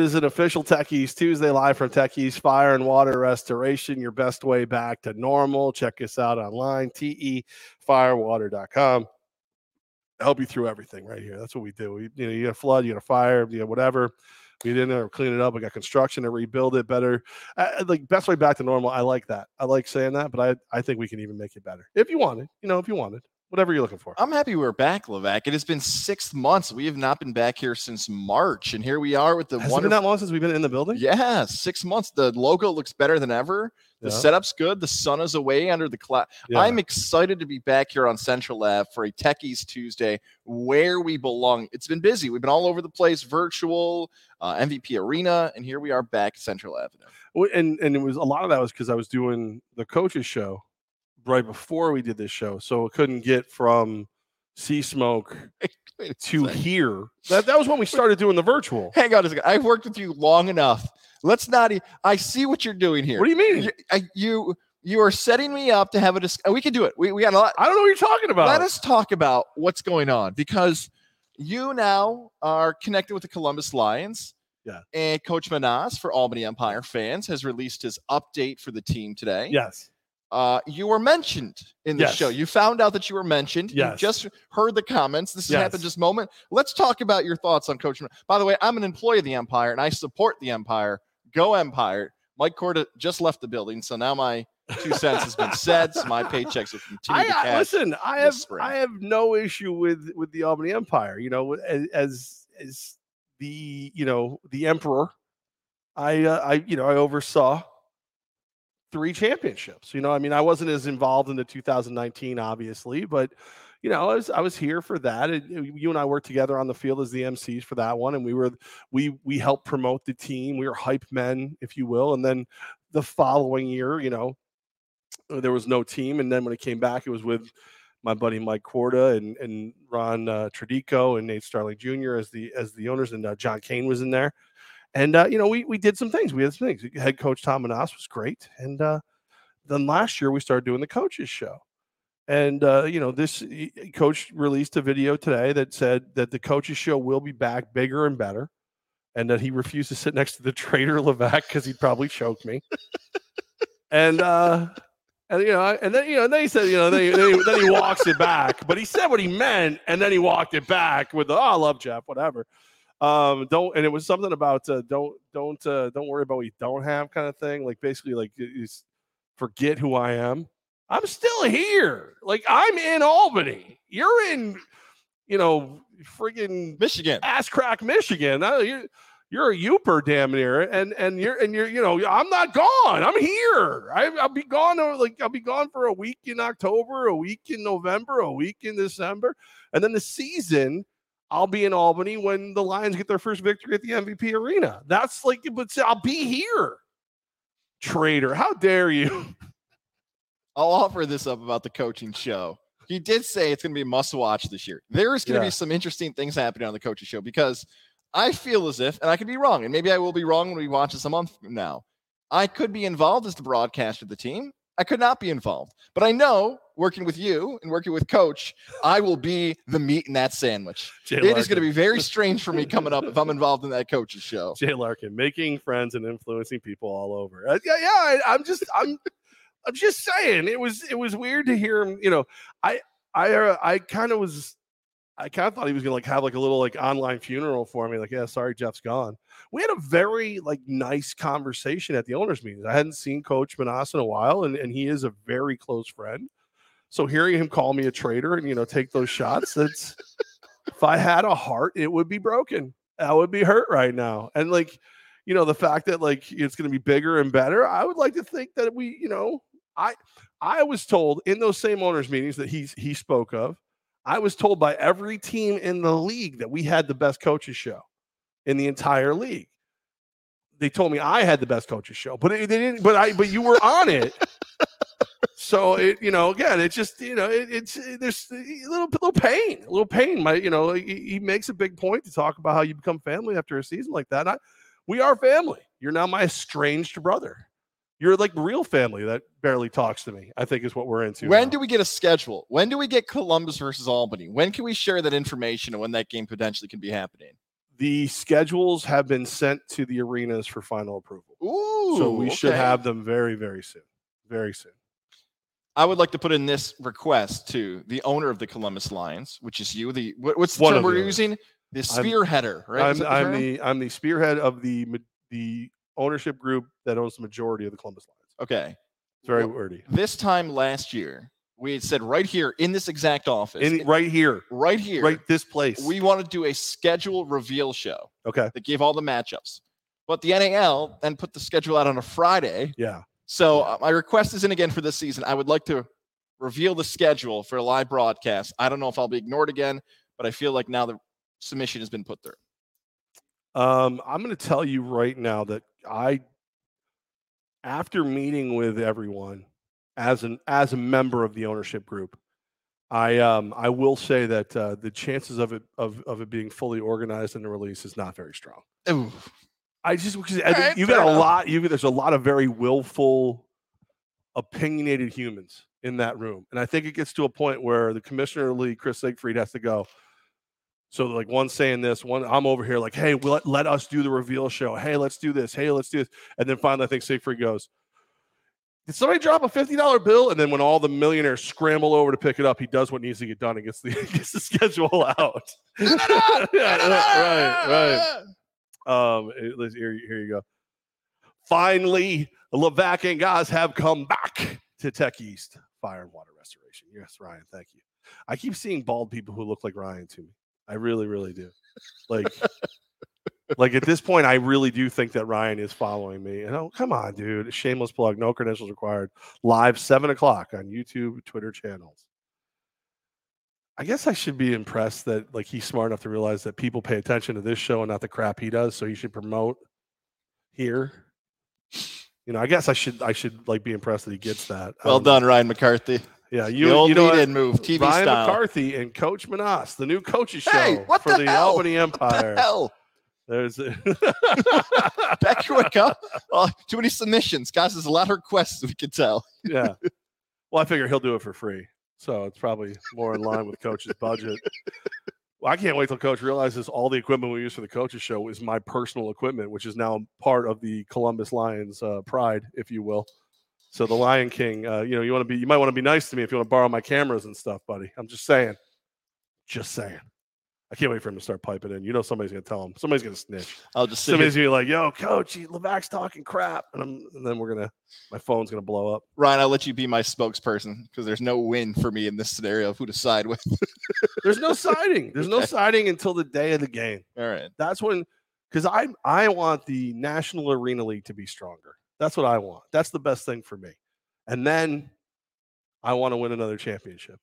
is an official Techies Tuesday live from Tech East Fire and Water Restoration. Your best way back to normal. Check us out online, tefirewater.com. Help you through everything right here. That's what we do. We, you know, you got a flood, you got a fire, you got whatever. We didn't uh, clean it up. We got construction to rebuild it better. Uh, like best way back to normal. I like that. I like saying that, but I, I think we can even make it better if you want it. You know, if you want it whatever you're looking for. I'm happy we're back, Levack. It has been six months. We have not been back here since March, and here we are with the. Has wonderful... it been that long since we've been in the building? Yeah, six months. The logo looks better than ever. The yeah. setup's good. The sun is away under the cloud. Yeah. I'm excited to be back here on Central Lab for a Techies Tuesday, where we belong. It's been busy. We've been all over the place, virtual, uh, MVP Arena, and here we are back Central Avenue. And and it was a lot of that was because I was doing the coaches show right before we did this show, so it couldn't get from Sea Smoke to here. That that was when we started doing the virtual. Hang on a second. I've worked with you long enough. Let's not. I see what you're doing here. What do you mean? You, I, you you are setting me up to have a discussion. Oh, we can do it. We, we got a lot. I don't know what you're talking about. Let us talk about what's going on because you now are connected with the Columbus Lions. Yeah. And Coach Menas for Albany Empire fans has released his update for the team today. Yes. Uh, you were mentioned in the yes. show. You found out that you were mentioned. Yes. You just heard the comments. This yes. happened just moment. Let's talk about your thoughts on Coach. By the way, I'm an employee of the Empire and I support the Empire. Go Empire. Mike Corda just left the building, so now my two cents has been said. So my paychecks are continue I, to cash. Listen, I have spring. I have no issue with with the Albany Empire. You know, as as, as the you know the emperor, I uh, I you know I oversaw three championships. You know, I mean, I wasn't as involved in the 2019, obviously, but you know, I was I was here for that. It, you and I worked together on the field as the MCs for that one, and we were we we helped promote the team. We were hype men, if you will. And then the following year, you know, there was no team, and then when it came back, it was with my buddy Mike Corda and and Ron uh, Tradico and Nate Starling Jr. as the as the owners, and uh, John Kane was in there. And uh, you know, we we did some things. We had some things. Head coach Tom Menas was great, and uh, then last year we started doing the coaches show. And uh, you know, this coach released a video today that said that the coaches show will be back bigger and better, and that he refused to sit next to the traitor Levack because he'd probably choke me. and uh, and you know, and then you know, and then he said, you know, then he, then, he, then he walks it back. But he said what he meant, and then he walked it back with the, oh, I love Jeff, whatever. Um, don't and it was something about uh, don't don't uh, don't worry about what you don't have kind of thing. Like basically, like is forget who I am. I'm still here. Like I'm in Albany. You're in, you know, friggin' Michigan, ass crack, Michigan. Uh, you're, you're a Yooper, damn near, and and you're and you're you know I'm not gone. I'm here. I, will be gone. Like I'll be gone for a week in October, a week in November, a week in December, and then the season I'll be in Albany when the Lions get their first victory at the MVP arena. That's like, but I'll be here. Traitor, how dare you? I'll offer this up about the coaching show. He did say it's going to be a must watch this year. There is going to be some interesting things happening on the coaching show because I feel as if, and I could be wrong, and maybe I will be wrong when we watch this a month from now. I could be involved as the broadcaster of the team. I could not be involved, but I know working with you and working with coach, I will be the meat in that sandwich. Jay it Larkin. is going to be very strange for me coming up if I'm involved in that coach's show. Jay Larkin, making friends and influencing people all over. Uh, yeah, yeah. I, I'm just, I'm, I'm just saying. It was, it was weird to hear him. You know, I, I, uh, I kind of was. I kind of thought he was gonna like have like a little like online funeral for me. Like, yeah, sorry, Jeff's gone. We had a very like nice conversation at the owners' meetings. I hadn't seen Coach Menas in a while, and, and he is a very close friend. So hearing him call me a traitor and you know take those shots, that's if I had a heart, it would be broken. I would be hurt right now. And like, you know, the fact that like it's to be bigger and better, I would like to think that we, you know, I I was told in those same owners meetings that he he spoke of, I was told by every team in the league that we had the best coaches show in the entire league. They told me I had the best coaches show, but it, they didn't. But I, but you were on it. so it, you know, again, it's just, you know, it, it's there's a little, little pain, a little pain. My, you know, he, he, makes a big point to talk about how you become family after a season like that. I, we are family. You're now my estranged brother. You're like real family that barely talks to me. I think is what we're into. When now. do we get a schedule? When do we get Columbus versus Albany? When can we share that information and when that game potentially can be happening? The schedules have been sent to the arenas for final approval. Ooh, so we should have them very, very soon. Very soon. I would like to put in this request to the owner of the Columbus Lions, which is you. The what, what's the One term we're using? The spearheader, right? I'm, the I'm the I'm the spearhead of the the ownership group that owns the majority of the Columbus Lions. okay. It's very Well, wordy. This time last year, we had said right here in this exact office, In, right here, right here, right this place. we want to do a schedule reveal show okay. that gave all the matchups. But the NAL then put the schedule out on a Friday. Yeah. So uh, my request is in again for this season. I would like to reveal the schedule for a live broadcast. I don't know if I'll be ignored again, but I feel like now the submission has been put through. Um, I'm going to tell you right now that I, after meeting with everyone, as an as a member of the ownership group, I um I will say that uh, the chances of it of of it being fully organized and the release is not very strong. Ooh. I just because right, you got a lot. You there's a lot of very willful, opinionated humans in that room, and I think it gets to a point where the commissioner league, Chris Siegfried, has to go. So like one saying this, one I'm over here like, hey, let, let us do the reveal show. Hey, let's do this. Hey, let's do this. And then finally, I think Siegfried goes, did somebody drop a fifty dollar bill? And then when all the millionaires scramble over to pick it up, he does what needs to get done and gets the gets the schedule out. yeah, right, right. Um, it- let's- here, here you go. Finally, Levack and guys have come back to Tech East Fire and Water Restoration. Yes, Ryan, thank you. I keep seeing bald people who look like Ryan to me. I really, really do. Like, like at this point, I really do think that Ryan is following me. And oh, come on, dude! Shameless plug, no credentials required. Live seven o'clock on YouTube, Twitter channels. I guess I should be impressed that like he's smart enough to realize that people pay attention to this show and not the crap he does. So he should promote here. You know, I guess I should I should like be impressed that he gets that. Well Um, done, Ryan McCarthy. Yeah, You, the old you know lead-in move, TV Ryan style. McCarthy and Coach Menas, the new coaches show Hey, what for the the? Albany Empire. Hell, There's a up. Oh, too many submissions, guys. There's a lot of requests. We can tell. yeah. Well, I figure he'll do it for free, so it's probably more in line with Coach's budget. Well, I can't wait till Coach realizes all the equipment we use for the coaches show is my personal equipment, which is now part of the Columbus Lions uh, pride, if you will. So the Lion King, uh, you know, you want to be, you might want to be nice to me if you want to borrow my cameras and stuff, buddy. I'm just saying, just saying. I can't wait for him to start piping in. You know, somebody's gonna tell him. Somebody's gonna snitch. I'll just here. Somebody's gonna be like, "Yo, coach, he- Levack's talking crap," and, I'm, and then we're gonna, my phone's gonna blow up. Ryan, I'll let you be my spokesperson because there's no win for me in this scenario of who to side with. There's no siding. There's no siding until the day of the game. All right. That's when, because I I want the National Arena League to be stronger. That's what I want. That's the best thing for me. And then I want to win another championship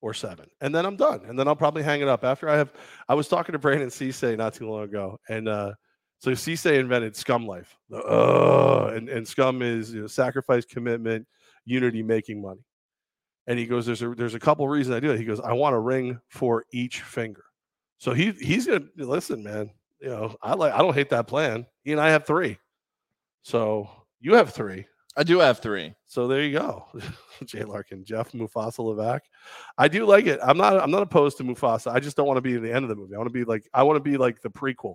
or seven, and then I'm done. And then I'll probably hang it up after I have. I was talking to Brandon Cisse not too long ago, and uh, so Cisse invented Scum Life. The, uh, and and Scum is you know, sacrifice, commitment, unity, making money. And he goes, "There's a there's a couple reasons I do it." He goes, "I want a ring for each finger." So he he's gonna listen, man. You know, I like I don't hate that plan. He and I have three. So you have three. I do have three. So there you go. Jay Larkin, Jeff, Mufasa Levack. I do like it. I'm not I'm not opposed to Mufasa. I just don't want to be in the end of the movie. I want to be like I want to be like the prequel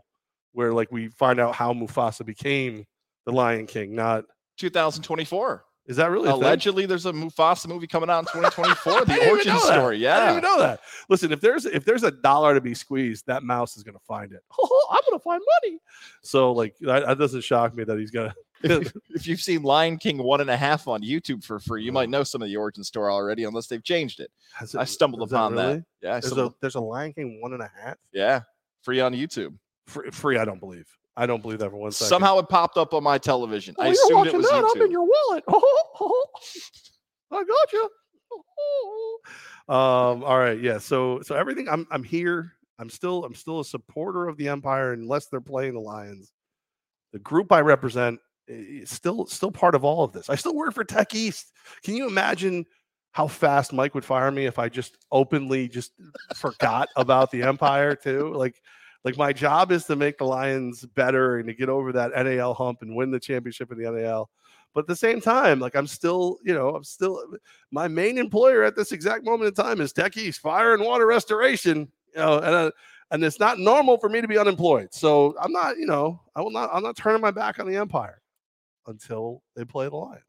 where like we find out how Mufasa became the Lion King. Not 2024. is that really? Allegedly, there's a Mufasa movie coming out in 2024. The origin story. I didn't Yeah. even know that. Listen, if there's if there's a dollar to be squeezed, that mouse is gonna find it. Oh, I'm gonna find money. So like that, that doesn't shock me that he's gonna if, if you've seen Lion King one and a half on YouTube for free, you might know some of the origin story already, unless they've changed it. Has I stumbled is that upon that. Yeah, I There's a there's a Lion King one and a half. yeah, free on YouTube. Free, free I don't believe. I don't believe that for one second. Somehow it popped up on my television. Oh, I you're assumed it was that. I'm in your wallet. Oh, I got you. um. All right. Yeah. So so everything. I'm I'm here. I'm still I'm still a supporter of the Empire unless they're playing the Lions. The group I represent is still still part of all of this. I still work for Tech East. Can you imagine how fast Mike would fire me if I just openly just forgot about the Empire too? Like like my job is to make the Lions better and to get over that NAL hump and win the championship in the NAL. But at the same time, like I'm still, you know, I'm still my main employer at this exact moment in time is Tech East Fire and Water Restoration. You know, and uh, and it's not normal for me to be unemployed. So I'm not, you know, I will not. I'm not turning my back on the Empire until they play the Lions.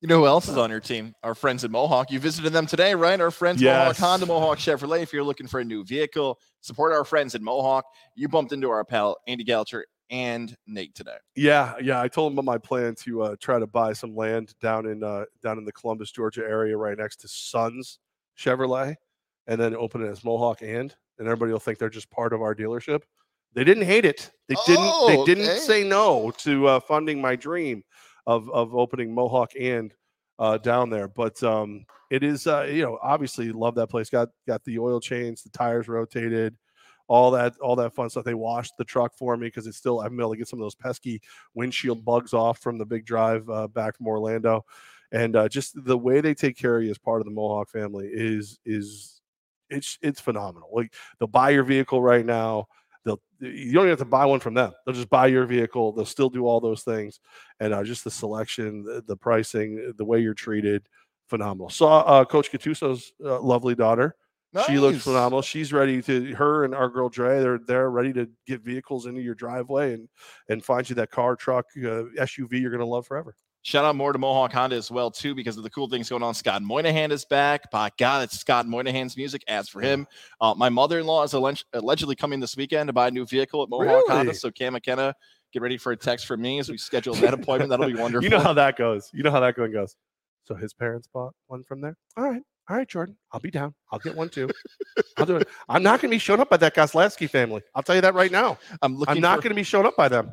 You know who else is on your team? Our friends at Mohawk. You visited them today, right? Our friends yes. Mohawk Honda, Mohawk Chevrolet. If you're looking for a new vehicle, support our friends at Mohawk. You bumped into our pal Andy Galcher and Nate today. Yeah, yeah. I told him about my plan to uh, try to buy some land down in uh, down in the Columbus, Georgia area, right next to Sons Chevrolet, and then open it as Mohawk and, and everybody will think they're just part of our dealership. They didn't hate it. They didn't. Oh, they didn't okay. say no to uh, funding my dream of of opening Mohawk and uh, down there. But um, it is uh, you know obviously love that place. Got got the oil change, the tires rotated, all that all that fun stuff. They washed the truck for me because it's still I'm able to get some of those pesky windshield bugs off from the big drive uh, back from Orlando. And uh, just the way they take care of you as part of the Mohawk family is is it's it's phenomenal. Like they'll buy your vehicle right now they'll you don't even have to buy one from them. They'll just buy your vehicle. They'll still do all those things, and uh, just the selection, the, the, pricing, the way you're treated, phenomenal. Saw uh, Coach Gattuso's uh, lovely daughter. Nice. She looks phenomenal. She's ready to her and our girl Dre. They're they're ready to get vehicles into your driveway and and find you that car, truck, uh, SUV you're gonna love forever. Shout out more to Mohawk Honda as well, too, because of the cool things going on. Scott Moynihan is back. By God, it's Scott Moynihan's music. As for him, uh, my mother-in-law is allegedly coming this weekend to buy a new vehicle at Mohawk really? Honda. So Cam McKenna, get ready for a text from me as we schedule that appointment. That'll be wonderful. you know how that goes. You know how that going goes. So his parents bought one from there. All right. All right, Jordan. I'll be down. I'll get one too. I'll do it. I'm not going to be shown up by that Goslavsky family. I'll tell you that right now. I'm looking. I'm not for- going to be shown up by them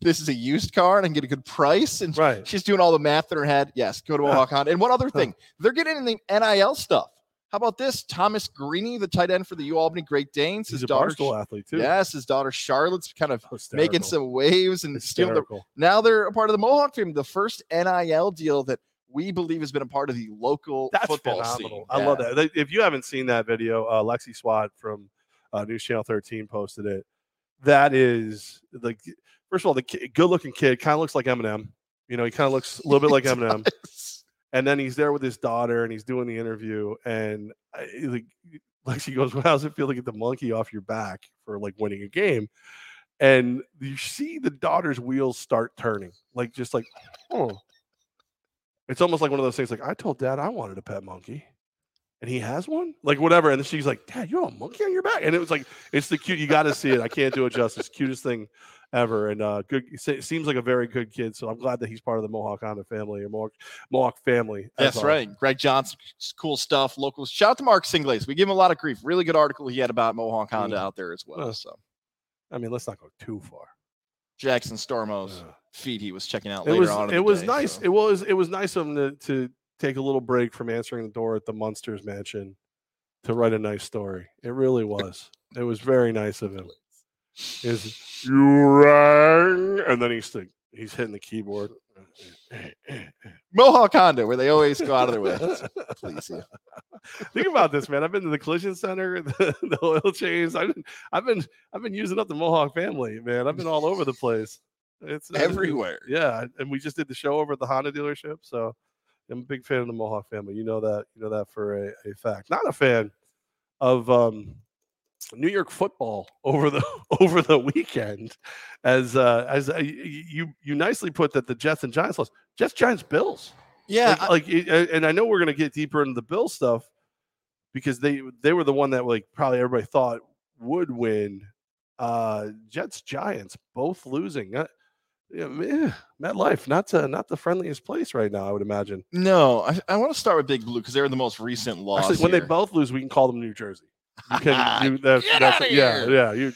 this is a used car and I can get a good price. And right. she's doing all the math in her head. Yes, go to Mohawk Honda. And one other thing, they're getting in the NIL stuff. How about this? Thomas Greaney, the tight end for the U Albany Great Danes. His He's a Barstool athlete too. Yes, his daughter Charlotte's kind of Hysterical. making some waves and the, now they're a part of the Mohawk team. The first NIL deal that we believe has been a part of the local That's football phenomenal. scene. I yeah. love that. If you haven't seen that video, uh, Lexi Swat from uh, News Channel 13 posted it. That is like first of all, the good looking kid kind of looks like Eminem. You know, he kind of looks a little bit like Eminem. And then he's there with his daughter and he's doing the interview. And I, like, like she goes, well, How does it feel to get the monkey off your back for like winning a game? And you see the daughter's wheels start turning, like just like, oh. It's almost like one of those things like, I told dad I wanted a pet monkey and he has one, like whatever. And then she's like, Dad, you have a monkey on your back. And it was like, it's the cute, you got to see it. I can't do it justice. Cutest thing ever. And uh, good seems like a very good kid. So I'm glad that he's part of the Mohawk Honda family or Mohawk, Mohawk family. That's right. Greg Johnson, cool stuff. Locals. Shout out to Mark Singelais. We give him a lot of grief. Really good article he had about Mohawk Honda mm-hmm. out there as well. So, I mean, let's not go too far. Jackson Stormo's uh, feed he was checking out it later was, on. It was day, nice. So. It was it was nice of him to, to take a little break from answering the door at the Munsters mansion to write a nice story. It really was. it was very nice of him is you rang, and then he's the, he's hitting the keyboard. Mohawk Honda, where they always go out of their way. Please, yeah. Think about this, man. I've been to the collision center, the, the oil change. I've been, I've been, I've been using up the Mohawk family, man. I've been all over the place. It's uh, everywhere. yeah, and we just did the show over at the Honda dealership, so I'm a big fan of the Mohawk family. You know that. You know that for a, a fact. Not a fan of um New York football over the over the weekend, as uh, as uh, you you nicely put that the Jets and Giants lost. Jets, Giants, Bills. Yeah, like, I, like and I know we're gonna get deeper into the Bill stuff because they they were the one that like probably everybody thought would win. Uh, Jets, Giants, both losing. Yeah, man, MetLife, not uh, not the friendliest place right now. I would imagine. No, I, I want to start with Big Blue because they're the most recent loss. Actually, when here. they both lose, we can call them New Jersey. You can you, that's, Get that's, out of yeah, here. yeah. You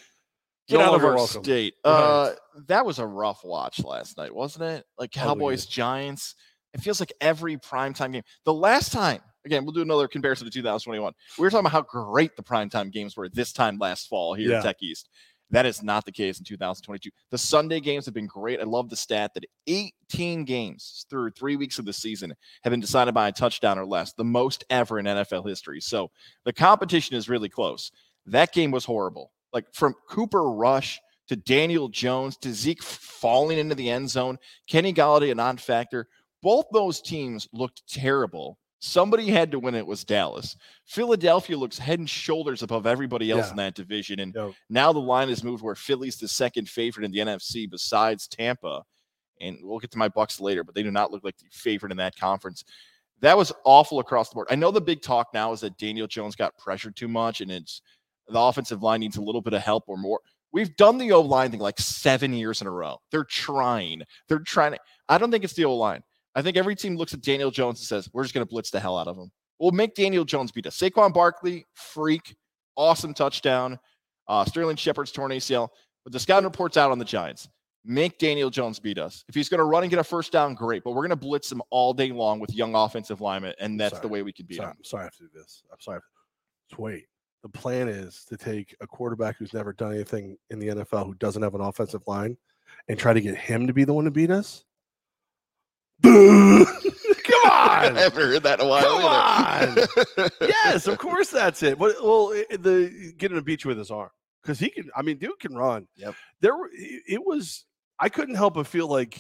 Get out of our welcome. state. Uh, that was a rough watch last night, wasn't it? Like Cowboys, oh, Giants. It feels like every primetime game. The last time, again, we'll do another comparison to 2021. We were talking about how great the primetime games were this time last fall here yeah. at Tech East. That is not the case in 2022. The Sunday games have been great. I love the stat that 18 games through three weeks of the season have been decided by a touchdown or less, the most ever in NFL history. So the competition is really close. That game was horrible. Like from Cooper Rush to Daniel Jones to Zeke falling into the end zone, Kenny Golladay a non factor. Both those teams looked terrible Somebody had to win it was Dallas. Philadelphia looks head and shoulders above everybody else Yeah. in that division. And now the line has moved where Philly's the second favorite in the NFC besides Tampa. And we'll get to my Bucks later, but they do not look like the favorite in that conference. That was awful across the board. I know the big talk now is that Daniel Jones got pressured too much and it's the offensive line needs a little bit of help or more. We've done the O line thing like seven years in a row. They're trying. They're trying to. I don't think it's the O line. I think every team looks at Daniel Jones and says, we're just going to blitz the hell out of him. We'll make Daniel Jones beat us. Saquon Barkley, freak, awesome touchdown. Uh, Sterling Shepard's torn ACL. But the scouting report's out on the Giants. Make Daniel Jones beat us. If he's going to run and get a first down, great. But we're going to blitz him all day long with young offensive linemen, and that's the way we can beat Sorry, him. I'm sorry I have to do this. I'm sorry. Just wait. The plan is to take a quarterback who's never done anything in the NFL, who doesn't have an offensive line, and try to get him to be the one to beat us. Come on! I haven't heard that in a while. Come either. yes, of course that's it. But well, the getting to beat you with his arm because he can. I mean, dude can run. Yep. There, it was. I couldn't help but feel like,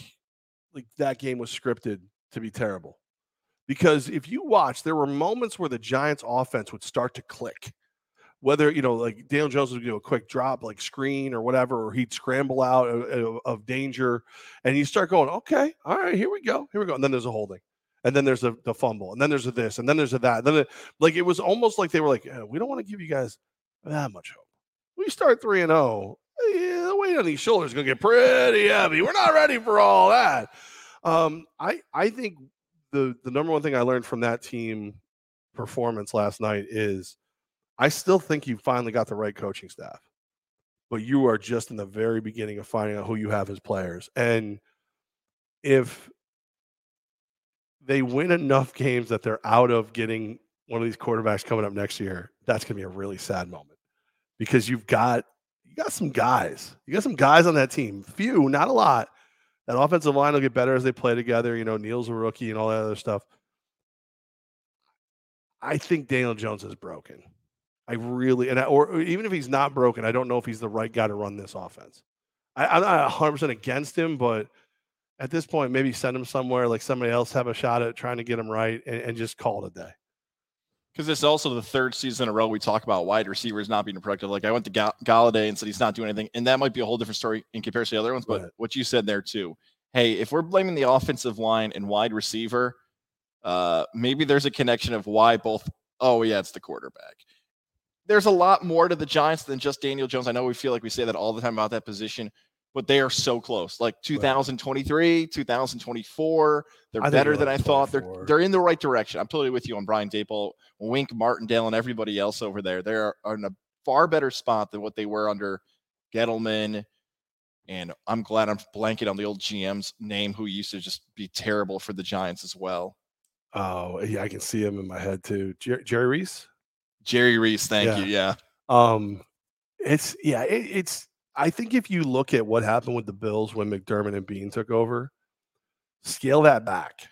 like that game was scripted to be terrible, because if you watch, there were moments where the Giants' offense would start to click. Whether you know, like Daniel Jones would do a quick drop, like screen or whatever, or he'd scramble out of, of- danger, and you start going, okay, all right, here we go, here we go, and then there's a holding and then there's a the fumble, and then there's a this, and then there's a that. Then it, like it was almost like they were like, "Eh, we don't want to give you guys that much hope. We start three and zero. Yeah, the weight on these shoulders is gonna get pretty heavy. We're not ready for all that. Um, I I think the the number one thing I learned from that team performance last night is I still think you finally got the right coaching staff, but you are just in the very beginning of finding out who you have as players. And if they win enough games that they're out of getting one of these quarterbacks coming up next year, that's going to be a really sad moment because you've got you got some guys. You got some guys on that team. Few, not a lot. That offensive line will get better as they play together. You know, Neal's a rookie and all that other stuff. I think Daniel Jones is broken. I really, and I, or even if he's not broken, I don't know if he's the right guy to run this offense. I, I'm not 100 percent against him, but at this point, maybe send him somewhere, like somebody else have a shot at trying to get him right, and, and just call it a day. Because it's also the third season in a row we talk about wide receivers not being productive. Like I went to Ga- Golladay and said he's not doing anything, and that might be a whole different story in comparison to the other ones. But Right. what you said there too. Hey, if we're blaming the offensive line and wide receiver, uh, maybe there's a connection of why both. Oh yeah, it's the quarterback. There's a lot more to the Giants than just Daniel Jones. I know we feel like we say that all the time about that position, but they are so close. Like 2023, 2024, they're better they're than I thought. They're they're in the right direction. I'm totally with you on Brian Daboll, Wink Martindale, and everybody else over there. They're in a far better spot than what they were under Gettleman. And I'm glad I'm blanking on the old GM's name, who used to just be terrible for the Giants as well. Oh, yeah, I can see him in my head too. Jer- Jerry Reese. Jerry Reese, thank Yeah. you. Yeah. Um, it's yeah, it, it's. I think if you look at what happened with the Bills when McDermott and Beane took over, scale that back,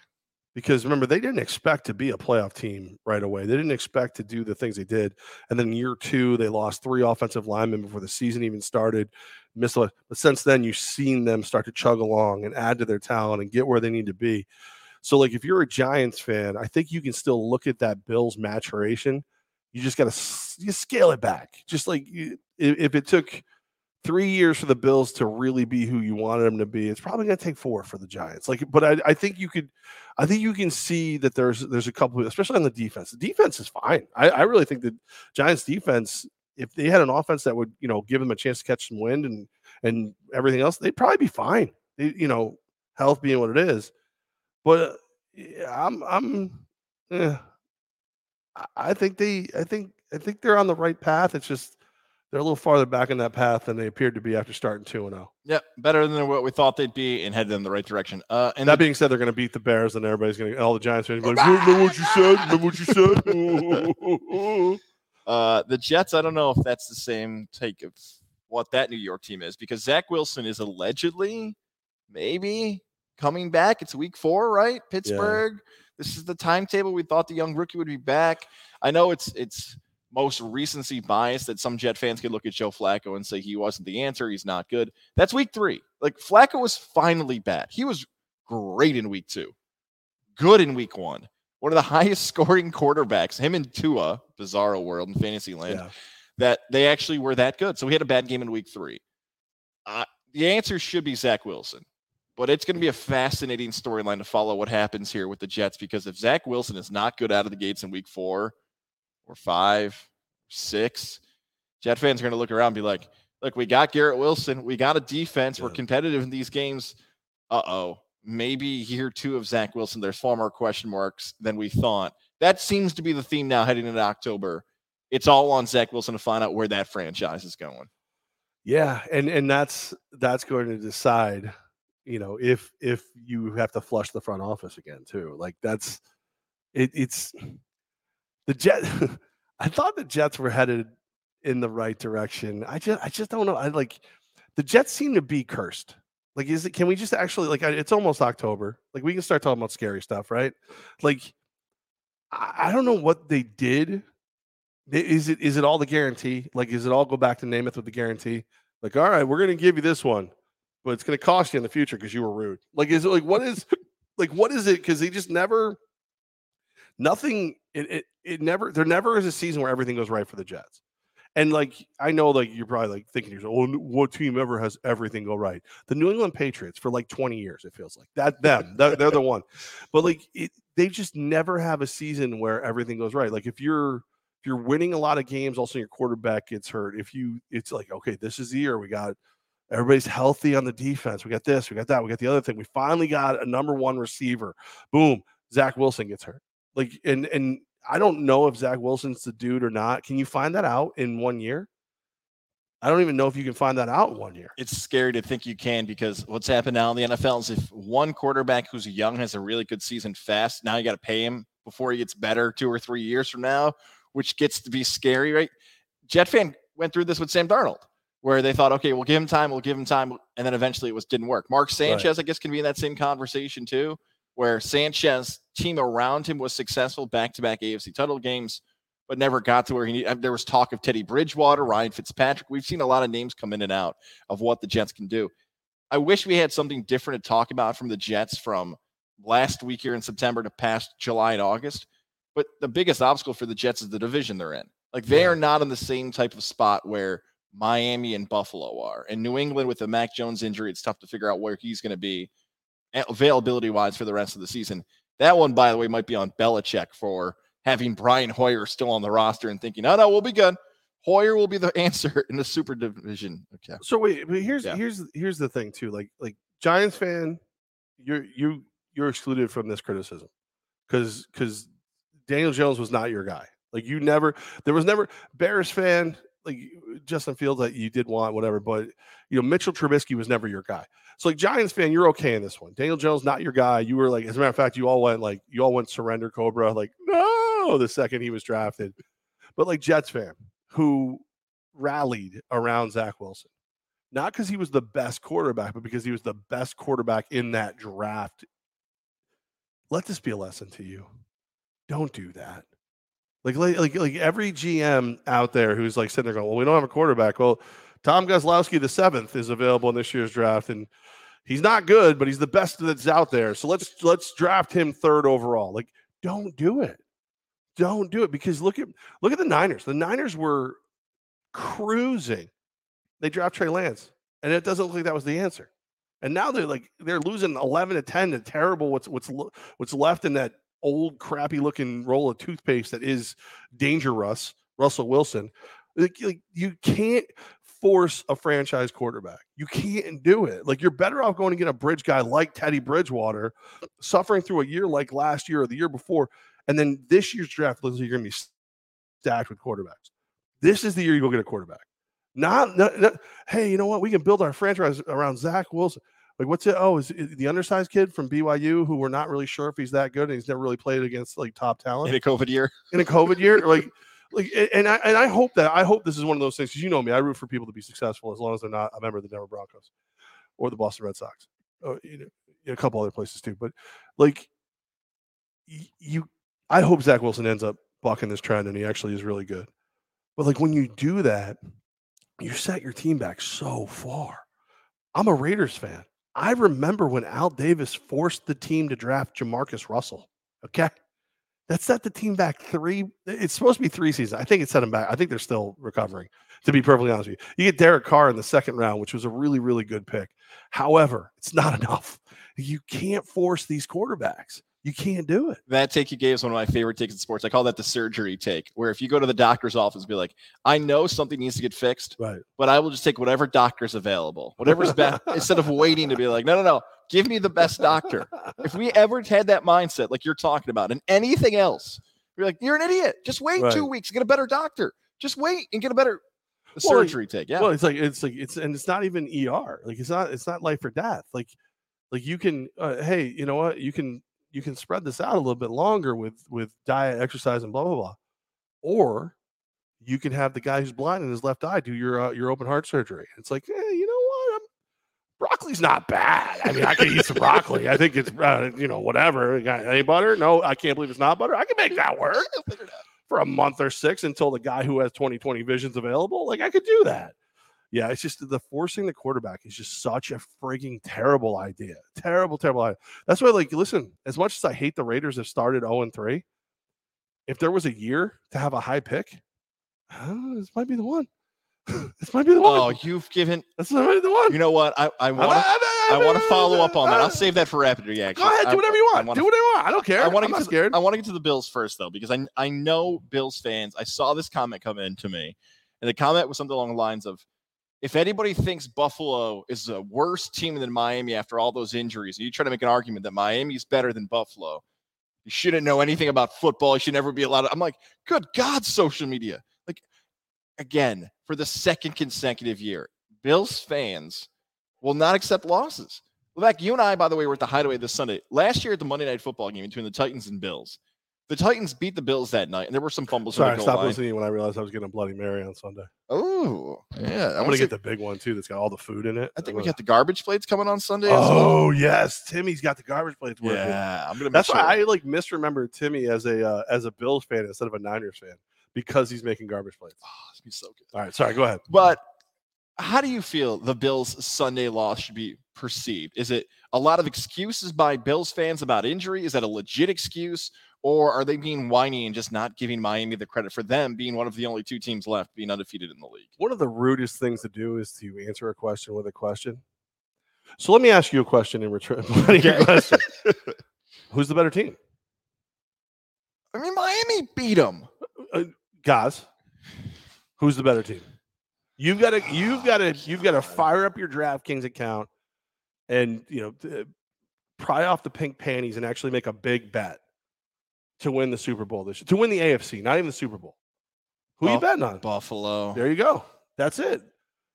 because remember they didn't expect to be a playoff team right away. They didn't expect to do the things they did, and then year two they lost three offensive linemen before the season even started. Missed, but since then you've seen them start to chug along and add to their talent and get where they need to be. So, like, if you're a Giants fan, I think you can still look at that Bills maturation you just got to you scale it back. Just like you, if, it took three years for the Bills to really be who you wanted them to be, it's probably going to take four for the Giants. Like, but I, I think you could, I think you can see that there's there's a couple, especially on the defense. The defense is fine. I, I really think the Giants defense, if they had an offense that would you know give them a chance to catch some wind and and everything else, they'd probably be fine. They- you know, health being what it is. But I'm I'm. eh, I- think they I think I think they're on the right path. It's just they're a little farther back in that path than they appeared to be after starting 2 and 0. Yeah. Better than what we thought they'd be and headed in the right direction. Uh, and that the- being said, they're going to beat the Bears, and everybody's going to all the Giants fans like, "Remember what you said? Remember what you said?" Uh, the Jets, I don't know if that's the same take of what that New York team is because Zach Wilson is allegedly maybe coming back. It's week four, right? Pittsburgh. This is the timetable. We thought the young rookie would be back. I know it's it's most recency bias that some Jet fans could look at Joe Flacco and say he wasn't the answer. He's not good. That's week three. Like Flacco was finally bad. He was great in week two, good in week one. one of the highest scoring quarterbacks, him and Tua, bizarro world in fantasy land, yeah. that they actually were that good. So he had a bad game in week three. Uh, the answer should be Zach Wilson. But it's going to be a fascinating storyline to follow what happens here with the Jets because if Zach Wilson is not good out of the gates in week four or five, six, Jet fans are going to look around and be like, look, we got Garrett Wilson. We got a defense. Yeah. We're competitive in these games. Uh oh. Maybe year two of Zach Wilson, there's far more question marks than we thought. That seems to be the theme now heading into October. It's all on Zach Wilson to find out where that franchise is going. Yeah, and and that's that's going to decide you know, if if you have to flush the front office again too. Like that's it, it's the jet. I thought the Jets were headed in the right direction. I just I just don't know. I like the Jets seem to be cursed. Like, is it? Can we just actually like? It's almost October. Like, we can start talking about scary stuff, right? Like, I, I don't know what they did. Is it is it all the guarantee? Like, is it all go back to Namath with the guarantee? Like, all right, we're to give you this one but it's going to cost you in the future because you were rude. Like, is it like what is like what is it? Because he just never, nothing. It, it it never. There never is a season where everything goes right for the Jets. And like I know, like you're probably like thinking yourself, "Oh, what team ever has everything go right?" The New England Patriots for like 20 years. It feels like that them. they're, they're the one. But like it, they just never have a season where everything goes right. Like if you're if you're winning a lot of games, also your quarterback gets hurt. If you, it's like okay, this is the year we got Everybody's healthy on the defense. We got this, we got that, we got the other thing. We finally got a number one receiver. Boom, Zach Wilson gets hurt. Like, and and I don't know if Zach Wilson's the dude or not. Can you find that out in one year? I don't even know if you can find that out in one year. It's scary to think you can because what's happened now in the NFL is if one quarterback who's young has a really good season fast, now you got to pay him before he gets better two or three years from now, which gets to be scary, right? Jet fan went through this with Sam Darnold where they thought, okay, we'll give him time, we'll give him time, and then eventually it was didn't work. Mark Sanchez, right. I guess, can be in that same conversation too, where Sanchez team around him was successful back to back AFC title games, but never got to where he needed. There was talk of Teddy Bridgewater, Ryan Fitzpatrick. We've seen a lot of names come in and out of what the Jets can do. I wish we had something different to talk about from the Jets from last week here in September to past July and August. But the biggest obstacle for the Jets is the division they're in. Like they are not in the same type of spot where Miami and Buffalo are. And New England with the Mac Jones injury, it's tough to figure out where he's going to be availability wise for the rest of the season. That one, by the way, might be on Belichick for having Brian Hoyer still on the roster and thinking, oh no, we'll be good. Hoyer will be the answer in the super division. Okay. So wait, but here's yeah. here's here's the thing too. Like like Giants fan, you're you you're excluded from this criticism because because Daniel Jones was not your guy. Like you never there was never Bears fan like uh, Justin Fields that you did want, whatever. But you know, Mitchell Trubisky was never your guy. So like Giants fan, you're okay in this one. Daniel Jones not your guy. You were like, as a matter of fact, you all went like you all went surrender Cobra, like no, the second he was drafted. But like Jets fan, who rallied around Zach Wilson, not because he was the best quarterback, but because he was the best quarterback in that draft. Let this be a lesson to you. Don't do that. Like, like, like every GM out there who's like sitting there going, "Well, we don't have a quarterback." Well, Tom Goslowski the seventh is available in this year's draft, and he's not good, but he's the best that's out there. So let's let's draft him third overall. Like, don't do it. Don't do it because look at look at the Niners. The Niners were cruising. They draft Trey Lance, and it doesn't look like that was the answer. And now they're like they're losing eleven to ten to terrible. What's what's what's left in that old crappy looking roll of toothpaste that is dangerous, Russell Wilson. Like, like, you can't force a franchise quarterback. You can't do it. Like you're better off going to get a bridge guy like Teddy Bridgewater, suffering through a year like last year or the year before, and then this year's draft looks like you're going to be stacked with quarterbacks. This is the year you go get a quarterback. Not, not, not, hey, you know what? We can build our franchise around Zach Wilson. Like, what's it? Oh, is it the undersized kid from BYU who we're not really sure if he's that good and he's never really played against like top talent in a COVID year. In a COVID year, like, like, and I and I hope that I hope this is one of those things because you know me, I root for people to be successful as long as they're not a member of the Denver Broncos or the Boston Red Sox, or, you know, a couple other places too. But like, you, I hope Zach Wilson ends up bucking this trend and he actually is really good. But like when you do that, you set your team back so far. I'm a Raiders fan. I remember when Al Davis forced the team to draft Jamarcus Russell. Okay. That set the team back three. It's supposed to be three seasons. I think it set them back. I think they're still recovering. To be perfectly honest with you, you get Derek Carr in the second round, which was a really, really good pick. However, it's not enough. You can't force these quarterbacks. You can't do it. That take you gave is one of my favorite takes in sports. I call that the surgery take, where if you go to the doctor's office and be like, I know something needs to get fixed, right. but I will just take whatever doctor's available, whatever's best, instead of waiting to be like, no, no, no, give me the best doctor. If we ever had that mindset, like you're talking about, and anything else, you're like, you're an idiot. Just wait right. two weeks, get a better doctor. Just wait and get a better well, surgery take. Yeah. Well, it's like it's like it's and it's not even ER. Like it's not it's not life or death. Like like you can uh, hey, you know what? You can you can spread this out a little bit longer with with diet, exercise, and blah blah blah, or you can have the guy who's blind in his left eye do your uh, your open heart surgery. It's like, hey, you know what? I'm, broccoli's not bad. I mean, I can eat some broccoli. I think it's uh, you know whatever. Got any butter? No, I can't believe it's not butter. I can make that work for a month or six until the guy who has 20/20 vision's available. Like I could do that. Yeah, it's just the forcing the quarterback is just such a freaking terrible idea. Terrible, terrible idea. That's why, like, listen, as much as I hate the Raiders have started 0 and 3, if there was a year to have a high pick, this might be the one. this might be the one. Oh, you've given. This be the one. You know what? I, I want to. I want to follow up on that. I'll save that for rapid reaction. Go ahead, do whatever you want. Wanna, do whatever you want. I don't care. I want to get to, scared. I want to get to the Bills first though, because I I know Bills fans. I saw this comment come in to me, and the comment was something along the lines of, if anybody thinks Buffalo is a worse team than Miami after all those injuries, and you try to make an argument that Miami's better than Buffalo, you shouldn't know anything about football. You should never be allowed. I'm like, good God, social media. Like, again, for the second consecutive year, Bills fans will not accept losses. Levack, you and I, by the way, were at the Hideaway this Sunday. Last year at the Monday Night Football game between the Titans and Bills, the Titans beat the Bills that night, and there were some fumbles. Sorry, I stopped line. listening when I realized I was getting a Bloody Mary on Sunday. Oh, yeah. I'm gonna get the big one too. That's got all the food in it. I think we got the garbage plates coming on Sunday. Oh well. yes, Timmy's got the garbage plates. Working. Yeah, I'm gonna. That's sure. why I like misremember Timmy as a uh, as a Bills fan instead of a Niners fan because he's making garbage plates. Oh, this be so good. All right, sorry. Go ahead. But how do you feel the Bills' Sunday loss should be perceived? Is it a lot of excuses by Bills fans about injury? Is that a legit excuse? Or are they being whiny and just not giving Miami the credit for them being one of the only two teams left being undefeated in the league? One of the rudest things to do is to answer a question with a question. So let me ask you a question in return. question. Who's the better team? I mean, Miami beat them. Uh, guys, who's the better team? You've got to, you've got to, you've got to fire up your DraftKings account and you know pry off the pink panties and actually make a big bet to win the Super Bowl this year, to win the AFC, not even the Super Bowl. Who Buff- you betting on? Buffalo. There you go. That's it.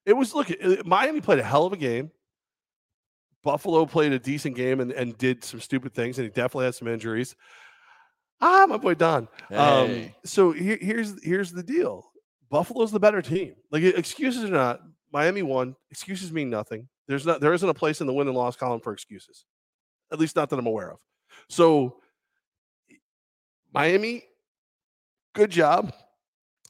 It was look. Miami played a hell of a game. Buffalo played a decent game and, and did some stupid things, and he definitely had some injuries. Ah, my boy Don. Um, hey. Um, so here, here's here's the deal. Buffalo's the better team. Like excuses or not, Miami won. Excuses mean nothing. There's not there isn't a place in the win and loss column for excuses. At least not that I'm aware of. So Miami, good job.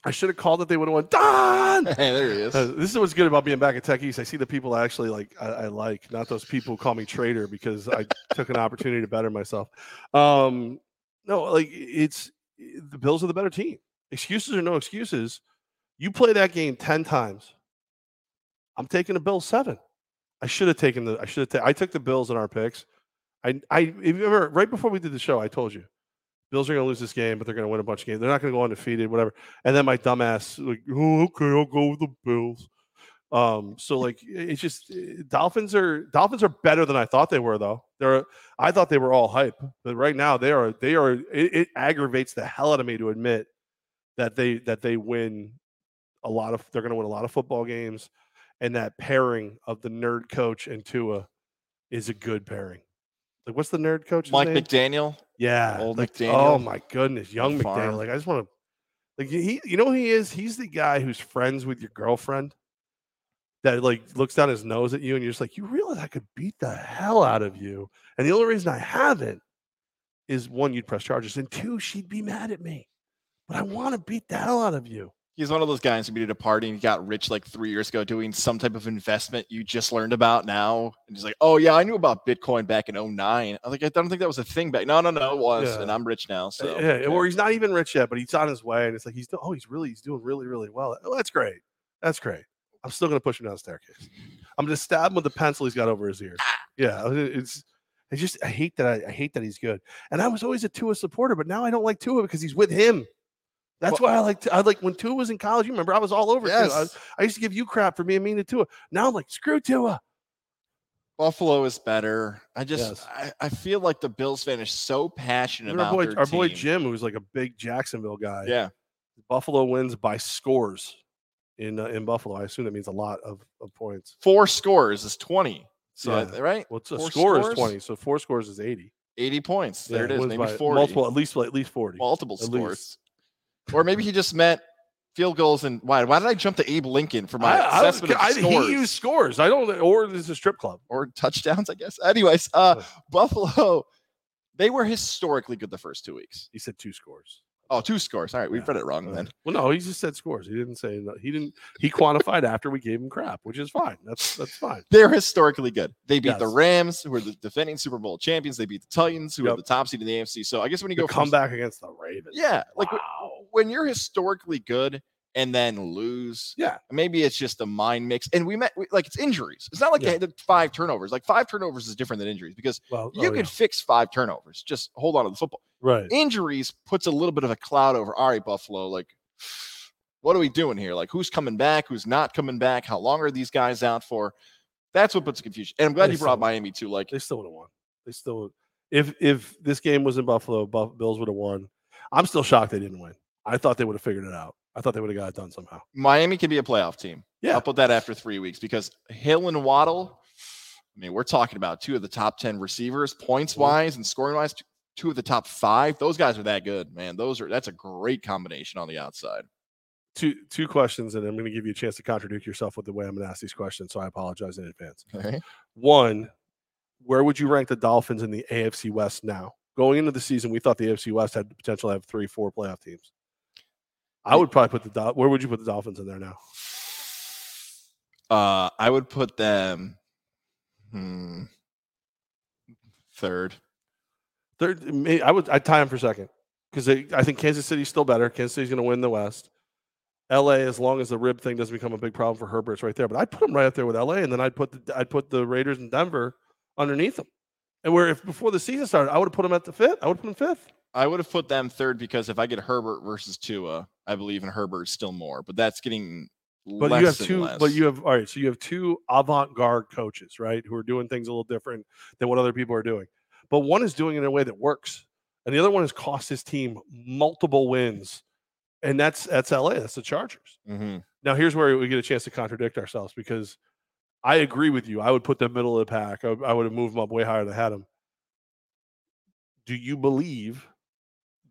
I should have called it. They would have won. Don. Hey, there he is. Uh, this is what's good about being back at Tech East. I see the people I actually like. I, I like not those people who call me traitor because I took an opportunity to better myself. Um, no, like it's the Bills are the better team. Excuses or no excuses. You play that game ten times. I'm taking the Bills seven. I should have taken the. I should have. Ta- I took the Bills in our picks. I. I. If you remember, right before we did the show, I told you, Bills are going to lose this game, but they're going to win a bunch of games. They're not going to go undefeated, whatever. And then my dumbass, like, oh, okay, I'll go with the Bills. Um, so like, it's just Dolphins are Dolphins are better than I thought they were, though. They're. I thought they were all hype, but right now they are. They are. It, it aggravates the hell out of me to admit that they that they win a lot of. They're going to win a lot of football games and that pairing of the nerd coach and Tua is a good pairing. Like, what's the nerd coach? Mike name? McDaniel. Yeah, old like, McDaniel. Oh my goodness, young McDaniel. Like, I just want to, like, he, you know, who he is. He's the guy who's friends with your girlfriend. That like looks down his nose at you, and you're just like, you realize I could beat the hell out of you, and the only reason I haven't is one, you'd press charges, and two, she'd be mad at me. But I want to beat the hell out of you. He's one of those guys who needed a party and got rich like three years ago doing some type of investment you just learned about now. And he's like, oh, yeah, I knew about Bitcoin back in 09. I was like, I don't think that was a thing back. No, no, no, it was. Yeah. And I'm rich now. So, yeah, yeah, or he's not even rich yet, but he's on his way. And it's like, he's, oh, he's really, he's doing really, really well. Oh, that's great. That's great. I'm still going to push him down the staircase. I'm going to stab him with the pencil he's got over his ear. Yeah. It's, I just, I hate that. I, I hate that he's good. And I was always a Tua supporter, but now I don't like Tua because he's with him. That's well, why I like I like when Tua was in college. You remember I was all over yes. Tua. I, I, used to give you crap for being mean to Tua. Now I'm like screw Tua. Buffalo is better. I just yes. I, I, feel like the Bills fan is so passionate about our boy, our team. boy Jim, who's like a big Jacksonville guy. Yeah, Buffalo wins by scores in uh, in Buffalo. I assume that means a lot of, of points. Four scores is twenty. So yeah. right, well, it's a four score scores? is twenty. So four scores is eighty. 80 points. There yeah, it is. Maybe 40. Multiple, at least at least 40. Multiple at scores. Least. Or maybe he just meant field goals and why? Why did I jump to Abe Lincoln for my I, assessment I, of scores? He used scores. I don't. Or this is a strip club or touchdowns. I guess. Anyways, uh, Buffalo, they were historically good the first two weeks. He said two scores. Oh, two scores. All right, we yeah. read it wrong then. Well, no, he just said scores. He didn't say no. he didn't. He quantified after we gave him crap, which is fine. That's that's fine. They're historically good. They beat yes. the Rams, who are the defending Super Bowl champions. They beat the Titans, who yep. are the top seed in the AFC. So I guess when you the go come back against the Ravens, yeah, like wow. When you're historically good and then lose. Yeah. Maybe it's just a mind mix. And we met, like, it's injuries. It's not like yeah. they had five turnovers. Like, five turnovers is different than injuries because well, you oh, can yeah. fix five turnovers. Just hold on to the football. Right. Injuries puts a little bit of a cloud over, all right, Buffalo. Like, what are we doing here? Like, who's coming back? Who's not coming back? How long are these guys out for? That's what puts confusion. And I'm glad they you brought Miami too. Like, they still would have won. They still, if if this game was in Buffalo, Buff, Bills would have won. I'm still shocked they didn't win. I thought they would have figured it out. I thought they would have got it done somehow. Miami can be a playoff team. Yeah. I'll put that after three weeks because Hill and Waddle, I mean, we're talking about two of the top 10 receivers, points mm-hmm. wise and scoring wise, two of the top five. Those guys are that good, man. Those are that's a great combination on the outside. Two two questions, and I'm going to give you a chance to contradict yourself with the way I'm going to ask these questions. So I apologize in advance. Okay. One, where would you rank the Dolphins in the AFC West now? Going into the season, we thought the AFC West had the potential to have three, four playoff teams. I would probably put the where would you put the Dolphins in there now? Uh, I would put them hmm, third. Third, I would. I'd tie them for second because I think Kansas City's still better. Kansas City's going to win the West. LA, as long as the rib thing doesn't become a big problem for Herbert, it's right there. But I'd put them right up there with LA, and then I'd put the I'd put the Raiders and Denver underneath them. And where if before the season started, I would have put them at the fifth. I would put them fifth. I would have put them third because if I get Herbert versus Tua, I believe in Herbert still more. But that's getting but you have two less. but you have all right so you have two avant-garde coaches right who are doing things a little different than what other people are doing but one is doing it in a way that works and the other one has cost his team multiple wins and that's that's la that's the chargers mm-hmm. now here's where we get a chance to contradict ourselves because i agree with you i would put them middle of the pack i, I would have moved them up way higher than had them do you believe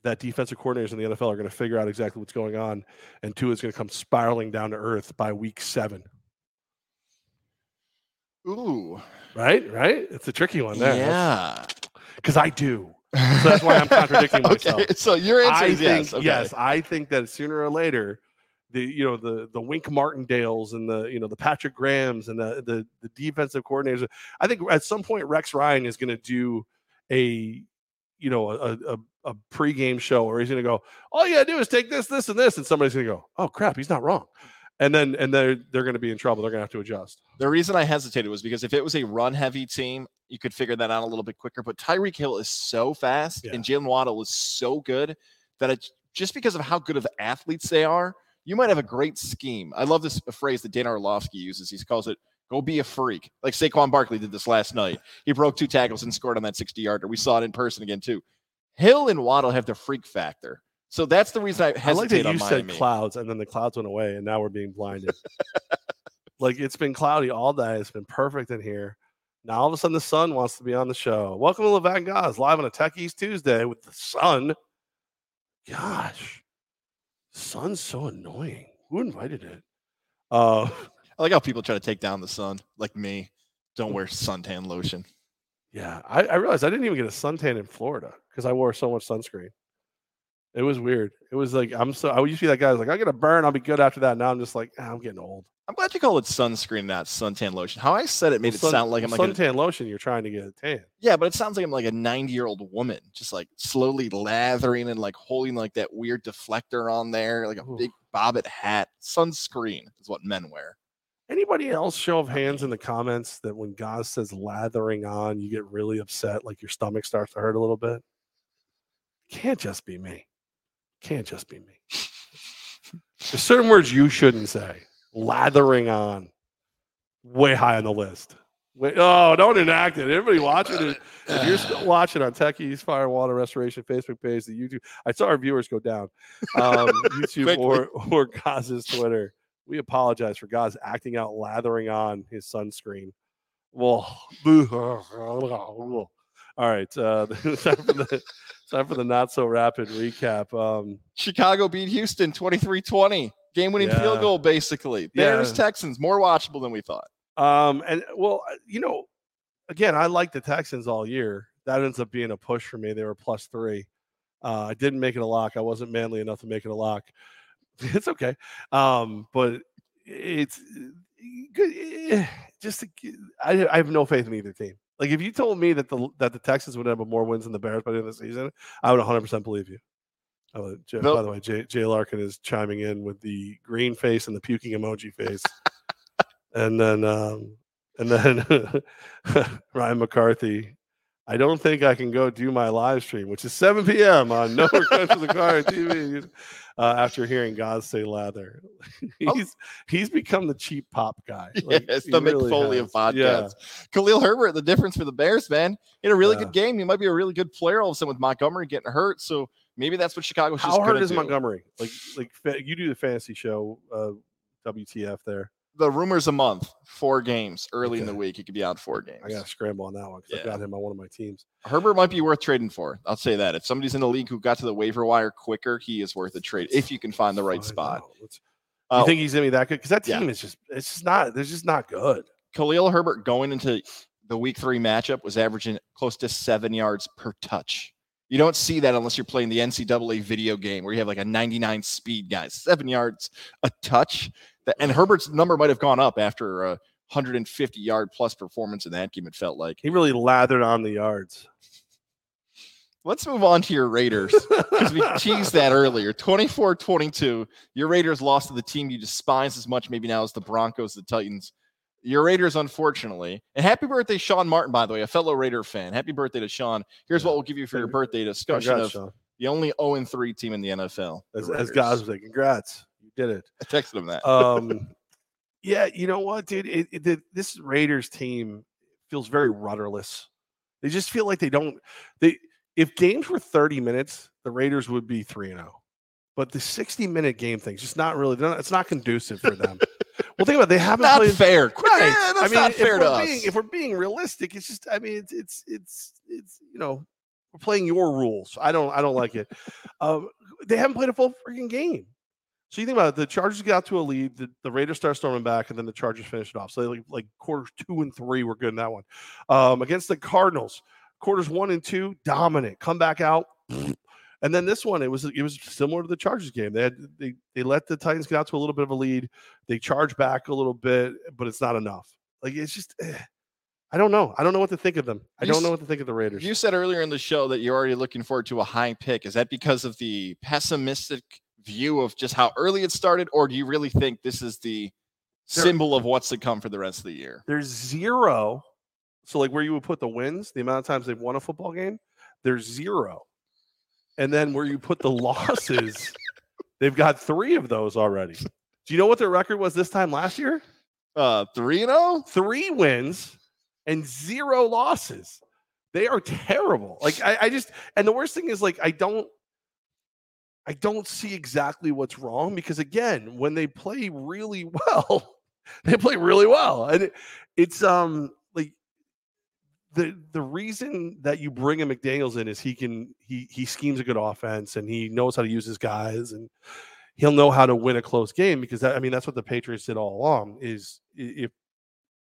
that defensive coordinators in the NFL are going to figure out exactly what's going on, and Tua is going to come spiraling down to earth by week seven. Ooh, right, right. It's a tricky one there. Yeah, because I do. So that's why I'm contradicting myself. okay. So your answer I is think, yes. Okay. Yes, I think that sooner or later, the you know the the Wink Martindales and the you know the Patrick Grahams and the the, the defensive coordinators. I think at some point Rex Ryan is going to do a you know a, a, a pregame show where he's going to go, all you got to do is take this, this, and this, and somebody's going to go, oh crap, he's not wrong, and then and they're they're going to be in trouble. They're going to have to adjust. The reason I hesitated was because if it was a run heavy team, you could figure that out a little bit quicker. But Tyreek Hill is so fast, yeah. and Jalen Waddle is so good that it's just because of how good of athletes they are. You might have a great scheme. I love this phrase that Dan Orlovsky uses. He calls it Go be a freak. Like Saquon Barkley did this last night. He broke two tackles and scored on that 60 yarder. We saw it in person again, too. Hill and Waddle have the freak factor. So that's the reason I hesitate I like that you said clouds and then the clouds went away and now we're being blinded. like it's been cloudy all day. It's been perfect in here. Now all of a sudden the sun wants to be on the show. Welcome to Levack Guys live on a Tech East Tuesday with the sun. Gosh, sun's so annoying. Who invited it? Uh, I like how people try to take down the sun, like me. Don't wear suntan lotion. Yeah, I, I realized I didn't even get a suntan in Florida because I wore so much sunscreen. It was weird. It was like I'm so I used to be that guy. I was like, I'm gonna burn. I'll be good after that. Now I'm just like, ah, I'm getting old. I'm glad you call it sunscreen, not suntan lotion. How I said it made Well, it sound like I'm like a, suntan lotion. You're trying to get a tan. yeah, but it sounds like I'm like a 90 year old woman, just like slowly lathering and like holding like that weird deflector on there, like a Ooh. big bobbit hat. Sunscreen is what men wear. Anybody else show of hands in the comments that when Goz says lathering on, you get really upset, like your stomach starts to hurt a little bit? Can't just be me. Can't just be me. There's certain words you shouldn't say. Lathering on, way high on the list. Wait, oh, don't enact it. Everybody watching it. If you're still watching on Tech East Fire and Water Restoration Facebook page, the YouTube, I saw our viewers go down. Um, YouTube or or Goz's Twitter. We apologize for Goz acting out, lathering on his sunscreen. Well, all right. Uh, time for the time for the not so rapid recap. Um, Chicago beat Houston 23 20. Game winning Yeah. field goal, basically. Bears, Yeah. Texans, more watchable than we thought. Um, and well, uh, you know, again, I like the Texans all year. That ends up being a push for me. They were plus three. Uh, I didn't make it a lock. I wasn't manly enough to make it a lock. It's okay. Um, but it's uh, good. eh, Just to, I have no faith in either team. Like if you told me that the that the Texans would have more wins than the Bears by the end of the season, I would 100 percent believe you. Oh, Jay- Nope. By the way, Jay, Jay Larkin is chiming in with the green face and the puking emoji face and then um and then Ryan McCarthy. I don't think I can go do my live stream, which is 7 p.m. on No Request for the Car TV. Uh, after hearing God say lather, he's he's become the cheap pop guy. Like, yes, he the really Foley of podcasts. Yeah, Khalil Herbert, the difference for the Bears, man. In a really Yeah. good game. He might be a really good player all of a sudden with Montgomery getting hurt. So maybe that's what Chicago's just how hard is do. Montgomery? Like like you do the fantasy show, uh, WTF there. The rumors a month, four games early in the week. He could be out four games. I got to scramble on that one because I Yeah. got him on one of my teams. Herbert might be worth trading for. I'll say that. If somebody's in the league who got to the waiver wire quicker, he is worth a trade if you can find the right I spot. Uh, You think he's gonna be that good? Because that yeah. team is just it's just not they're just not good. Khalil Herbert going into the week three matchup was averaging close to seven yards per touch. You don't see that unless you're playing the NCAA video game where you have like a 99 speed guy, seven yards a touch. And Herbert's number might have gone up after a 150 yard plus performance in that game. It felt like. He really lathered on the yards. Let's move on to your Raiders because we teased that earlier. 24 22. Your Raiders lost to the team you despise as much, maybe now, as the Broncos, the Titans. Your Raiders, unfortunately. And happy birthday, Sean Martin, by the way, a fellow Raider fan. Happy birthday to Sean. Here's what we'll give you for your birthday discussion Congrats, of Sean. the only 0 3 team in the NFL. the As, as Raiders. like, congrats, did it. I texted him that. Um, yeah, you know what, dude? It, it, the- this Raiders team feels very rudderless. They just feel like they don't. They if games were thirty minutes, the Raiders would be three and zero. But the sixty minute game thing's just not really. not- It's not conducive for them. well, think about it, they haven't not played. fair. Right. eh, that's I mean, not fair to us. being, If we're being realistic, it's just. I mean, it's it's it's it's you know we're playing your rules. I don't I don't like it. Um, they haven't played a full freaking game. So you think about it, the Chargers got to a lead, the, the Raiders start storming back, and then the Chargers finish it off. So they like like quarters two and three were good in that one. Um, against the Cardinals, quarters one and two, dominant, come back out. And then this one, it was it was similar to the Chargers game. They had they they let the Titans get out to a little bit of a lead. They charge back a little bit, but it's not enough. Like it's just eh, I don't know. I don't know what to think of them. I You don't know what to think of the Raiders. You said earlier in the show that you're already looking forward to a high pick. Is that because of the pessimistic view of just how early it started, or do you really think this is the There- symbol of what's to come for the rest of the year? there's zero. So like where you would put the wins, the amount of times they've won a football game, there's zero. And then where you put the losses, they've got three of those already. Do you know what their record was this time last year? Uh, three and zero. Three wins and zero losses. They are terrible. Like I, I just and the worst thing is like I don't I don't see exactly what's wrong because again, when they play really well, they play really well. And it, it's um like the the reason that you bring a McDaniels in is he can he he schemes a good offense and he knows how to use his guys and he'll know how to win a close game because that, I mean that's what the Patriots did all along is if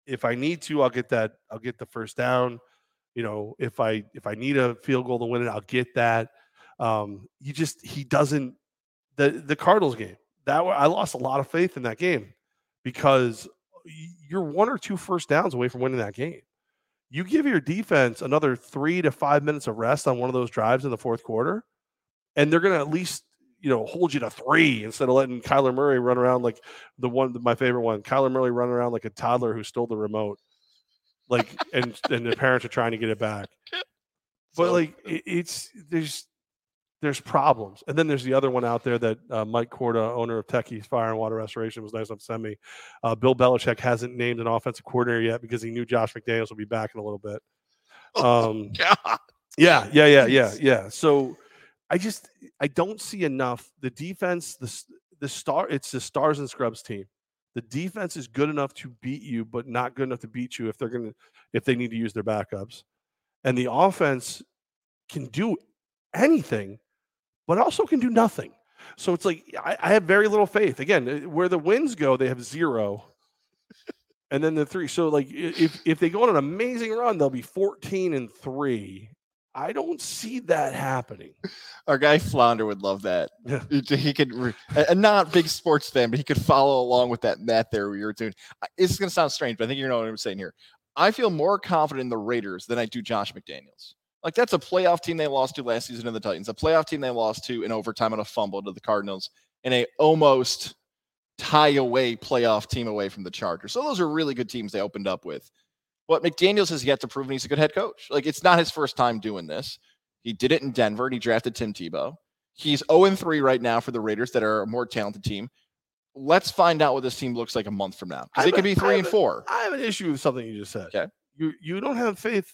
if I need to I'll get that I'll get the first down you know if I if I need a field goal to win it I'll get that Um, you just he doesn't the the Cardinals game that I lost a lot of faith in that game because you're one or two first downs away from winning that game. You give your defense another three to five minutes of rest on one of those drives in the fourth quarter, and they're going to at least you know hold you to three instead of letting Kyler Murray run around like the one my favorite one. Kyler Murray run around like a toddler who stole the remote, like and and the parents are trying to get it back. But like it, it's there's there's problems. And then there's the other one out there that uh, Mike Corda, owner of Tech East Fire and Water Restoration, was nice enough to send me. Uh, Bill Belichick hasn't named an offensive coordinator yet because he knew Josh McDaniels would be back in a little bit. Oh, um, oh, yeah, yeah, yeah, yeah, yeah. So I just I don't see enough. The defense, the the star, it's the stars and scrubs team. The defense is good enough to beat you, but not good enough to beat you if they're gonna if they need to use their backups. And the offense can do anything but also can do nothing. So it's like I, I have very little faith. Again, uh, where the wins go, they have zero. and then the three. So like if if they go on an amazing run, they'll be 14 and three. I don't see that happening. Our guy Flounder would love that. Yeah. He could, a not big sports fan, but he could follow along with that math there we were doing. It's going to sound strange, but I think you know what I'm saying here. I feel more confident in the Raiders than I do Josh McDaniels. Like that's a playoff team they lost to last season in the Titans, a playoff team they lost to in overtime on a fumble to the Cardinals, and a almost tie away playoff team away from the Chargers. So those are really good teams they opened up with. But McDaniels has yet to prove he's a good head coach. Like it's not his first time doing this. He did it in Denver and he drafted Tim Tebow. He's 0 3 right now for the Raiders that are a more talented team. Let's find out what this team looks like a month from now. Because it could be three and four. I have an issue with something you just said. Okay. You you don't have faith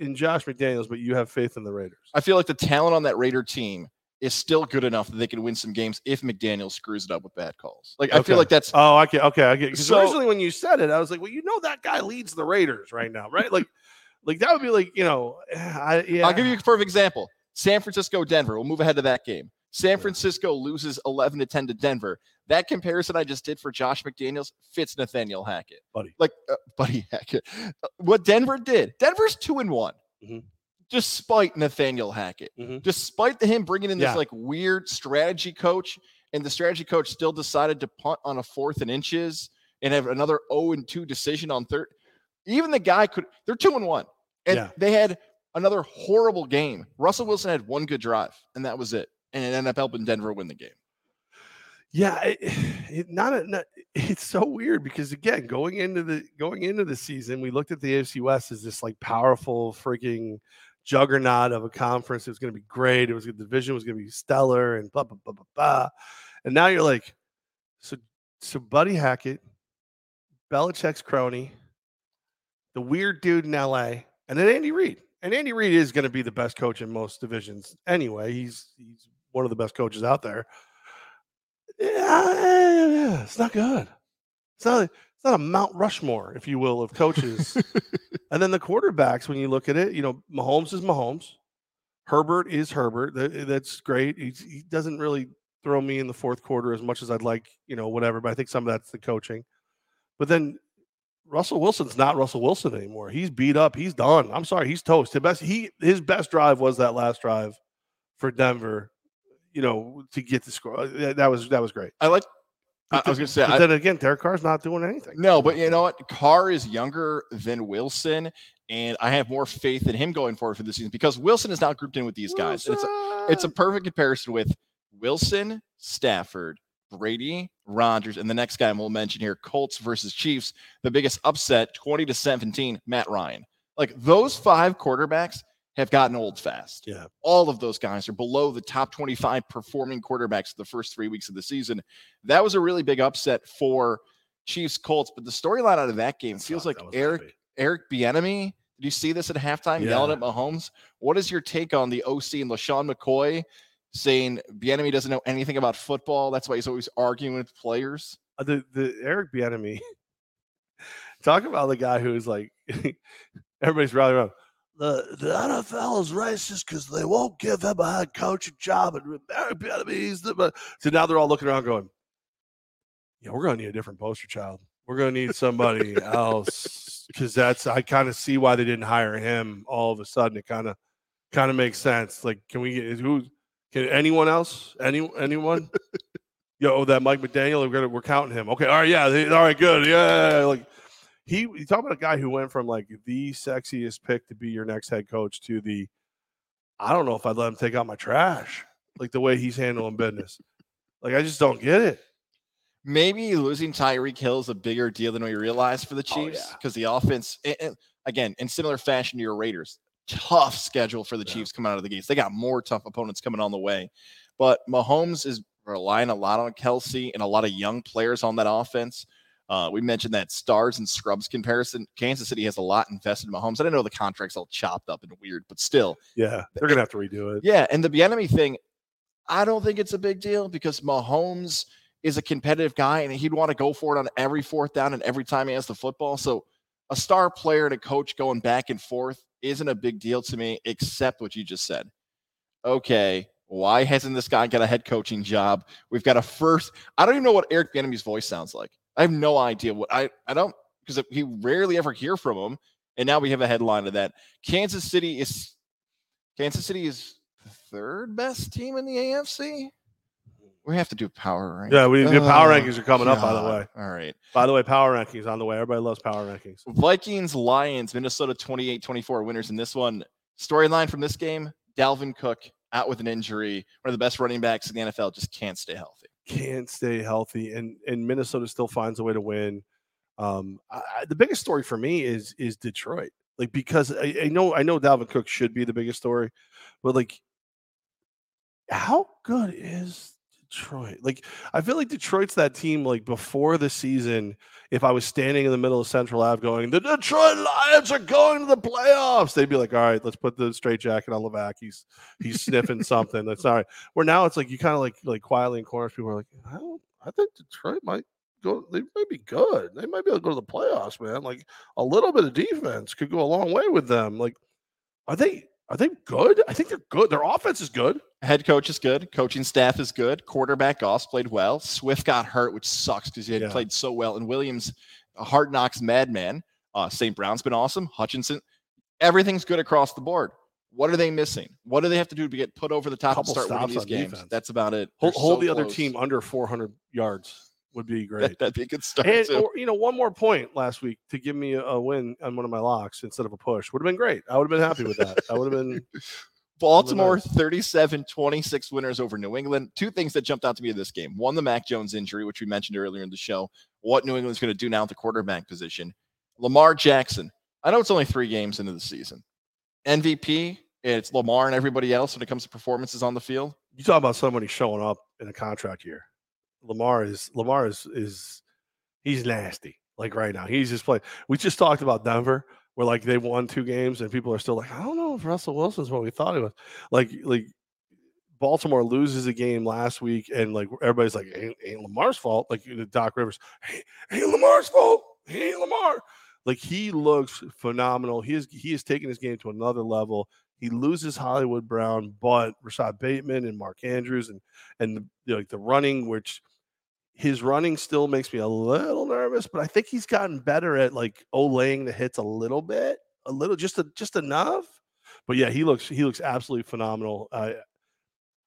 in Josh McDaniels, but you have faith in the Raiders. I feel like the talent on that Raider team is still good enough that they can win some games if McDaniel screws it up with bad calls. Like I feel like that's oh I get okay I get because so, originally when you said it I was like well you know that guy leads the Raiders right now right? Like like that would be like you know I yeah. I'll give you a perfect example. San Francisco Denver we'll move ahead to that game San Francisco loses 11 to 10 to Denver. That comparison I just did for Josh McDaniels fits Nathaniel Hackett. Buddy. Like, uh, Buddy Hackett. Uh, what Denver did, Denver's two and one. Mm-hmm. Despite Nathaniel Hackett, mm-hmm. despite him bringing in this yeah. like weird strategy coach, and the strategy coach still decided to punt on a fourth and inches and have another 0 and 2 decision on third. Even the guy could, they're two and one. And yeah. they had another horrible game. Russell Wilson had one good drive, and that was it and it ended up helping Denver win the game. Yeah, it, it not, a, not, it's so weird because again, going into the going into the season, we looked at the AFC West as this like powerful freaking juggernaut of a conference. It was going to be great. It was the division was going to be stellar and blah blah blah blah blah. And now you're like, so so Buddy Hackett, Belichick's crony, the weird dude in LA, and then Andy Reid. And Andy Reid is going to be the best coach in most divisions anyway. He's he's one of the best coaches out there. Yeah, it's not good. It's not. It's not a Mount Rushmore, if you will, of coaches. and then the quarterbacks, when you look at it, you know, Mahomes is Mahomes. Herbert is Herbert. Eh, that's great. He's, he doesn't really throw me in the fourth quarter as much as I'd like, you know, whatever. But I think some of that's the coaching. But then Russell Wilson's not Russell Wilson anymore. He's beat up. He's done. I'm sorry. He's toast. His best he his best drive was that last drive for Denver you know, to get the score. Uh, that was that was great. I like. I, was going to say. But I, then again, Derek Carr's not doing anything. No, but you know what? Carr is younger than Wilson, and I have more faith in him going forward for the season because Wilson is not grouped in with these guys. It's a, it's a perfect comparison with Wilson, Stafford, Brady, Rodgers, and the next guy we'll mention here, Colts versus Chiefs. The biggest upset, twenty to seventeen, Matt Ryan. Like those five quarterbacks have gotten old fast. Yeah. All of those guys are below the top 25 performing quarterbacks the first three weeks of the season. That was a really big upset for Chiefs Colts. But the storyline out of that game feels like Eric. Eric Bieniemy. Did you see this at halftime yeah. yelling at Mahomes? What is your take on the OC and LeSean McCoy saying Bieniemy doesn't know anything about football? That's why he's always arguing with players. Uh, the the Eric Bieniemy. Talk about the guy who's like everybody's rallying around the, the NFL is racist because they won't give him a head coaching job. And he's the, so now they're all looking around going, yeah, we're going to need a different poster child. We're going to need somebody else because that's, I kind of see why they didn't hire him all of a sudden. It kind of, kind of makes sense. Like, can we get who, Can anyone else? Any anyone? Yo, oh, that Mike McDaniel, we're gonna we're counting him. Okay, all right, yeah, all right, good, yeah. Like he, you talk about a guy who went from like the sexiest pick to be your next head coach to the, I don't know if I'd let him take out my trash, like the way he's handling business. Like I just don't get it. Maybe losing Tyreek Hill is a bigger deal than we realize for the oh, Chiefs because oh, yeah. the offense, again, in similar fashion to your Raiders, tough schedule for the yeah. Chiefs coming out of the gates. They got more tough opponents coming on the way. But Mahomes is relying a lot on Kelce and a lot of young players on that offense. Uh, we mentioned that stars and scrubs comparison. Kansas City has a lot invested in Mahomes. I didn't know the contract's all chopped up and weird, but still. Yeah, they're gonna have to redo it. Yeah, and the enemy thing, I don't think it's a big deal because Mahomes is a competitive guy and he'd want to go for it on every fourth down and every time he has the football. So a star player and a coach going back and forth isn't a big deal to me, except what you just said. Okay, why hasn't this guy got a head coaching job? We've got a first. I don't even know what Eric Bieniemy's voice sounds like. I have no idea what I. I don't because he rarely ever hear from him, and now we have a headline of that. Kansas City is Kansas City is the third best team in the AFC. We have to do power rankings. Yeah, we the power oh, rankings are coming God. up. By the way, all right. By the way, power rankings on the way. Everybody loves power rankings. Vikings, Lions, Minnesota 28-24 winners in this one. Storyline from this game: Dalvin Cook out with an injury. One of the best running backs in the NFL just can't stay healthy. Can't stay healthy, and and Minnesota still finds a way to win. Um, I, the biggest story for me is is Detroit. Like because I, I know I know Dalvin Cook should be the biggest story, but like how good is Detroit. Like I feel like Detroit's that team. Like before the season, if I was standing in the middle of Central Ave going, "The Detroit Lions are going to the playoffs," they'd be like, "All right, let's put the straight jacket on Levack. He's he's sniffing something. That's all right." Where now it's like you kind of like like quietly in corners. People are like, "I don't. I think Detroit might." Go, they might be good. They might be able to go to the playoffs, man. Like a little bit of defense could go a long way with them. Like, are they are they good? I think they're good. Their offense is good. Head coach is good. Coaching staff is good. Quarterback Goff played well. Swift got hurt, which sucks because he had yeah. played so well. And Williams, a hard knocks madman. Uh, St. Brown's been awesome. Hutchinson, everything's good across the board. What are they missing? What do they have to do to get put over the top and start winning these games? Defense. That's about it. Hold, hold so the close. other team under 400 yards would be great. That'd be a good start. And, or, you know, one more point last week to give me a, win on one of my locks instead of a push would have been great. I would have been happy with that. I would have been. Baltimore 37 26 winners over New England. Two things that jumped out to me in this game. One, the Mac Jones injury, which we mentioned earlier in the show. What New England's going to do now at the quarterback position. Lamar Jackson. I know it's only three games into the season. MVP, it's Lamar and everybody else when it comes to performances on the field. You talk about somebody showing up in a contract year. Lamar is Lamar is is he's nasty. Like right now, he's just playing. We just talked about Denver, where like they won two games, and people are still like, I don't know if Russell Wilson's what we thought he was. Like like Baltimore loses a game last week, and like everybody's like, ain't, ain't Lamar's fault. Like Doc Rivers, hey, ain't Lamar's fault. He ain't Lamar. Like he looks phenomenal. He is he is taking his game to another level. He loses Hollywood Brown, but Rashod Bateman and Mark Andrews and and the, like the running, which his running still makes me a little nervous, but I think he's gotten better at like olaying the hits a little bit, a little just a, just enough. But yeah, he looks he looks absolutely phenomenal. I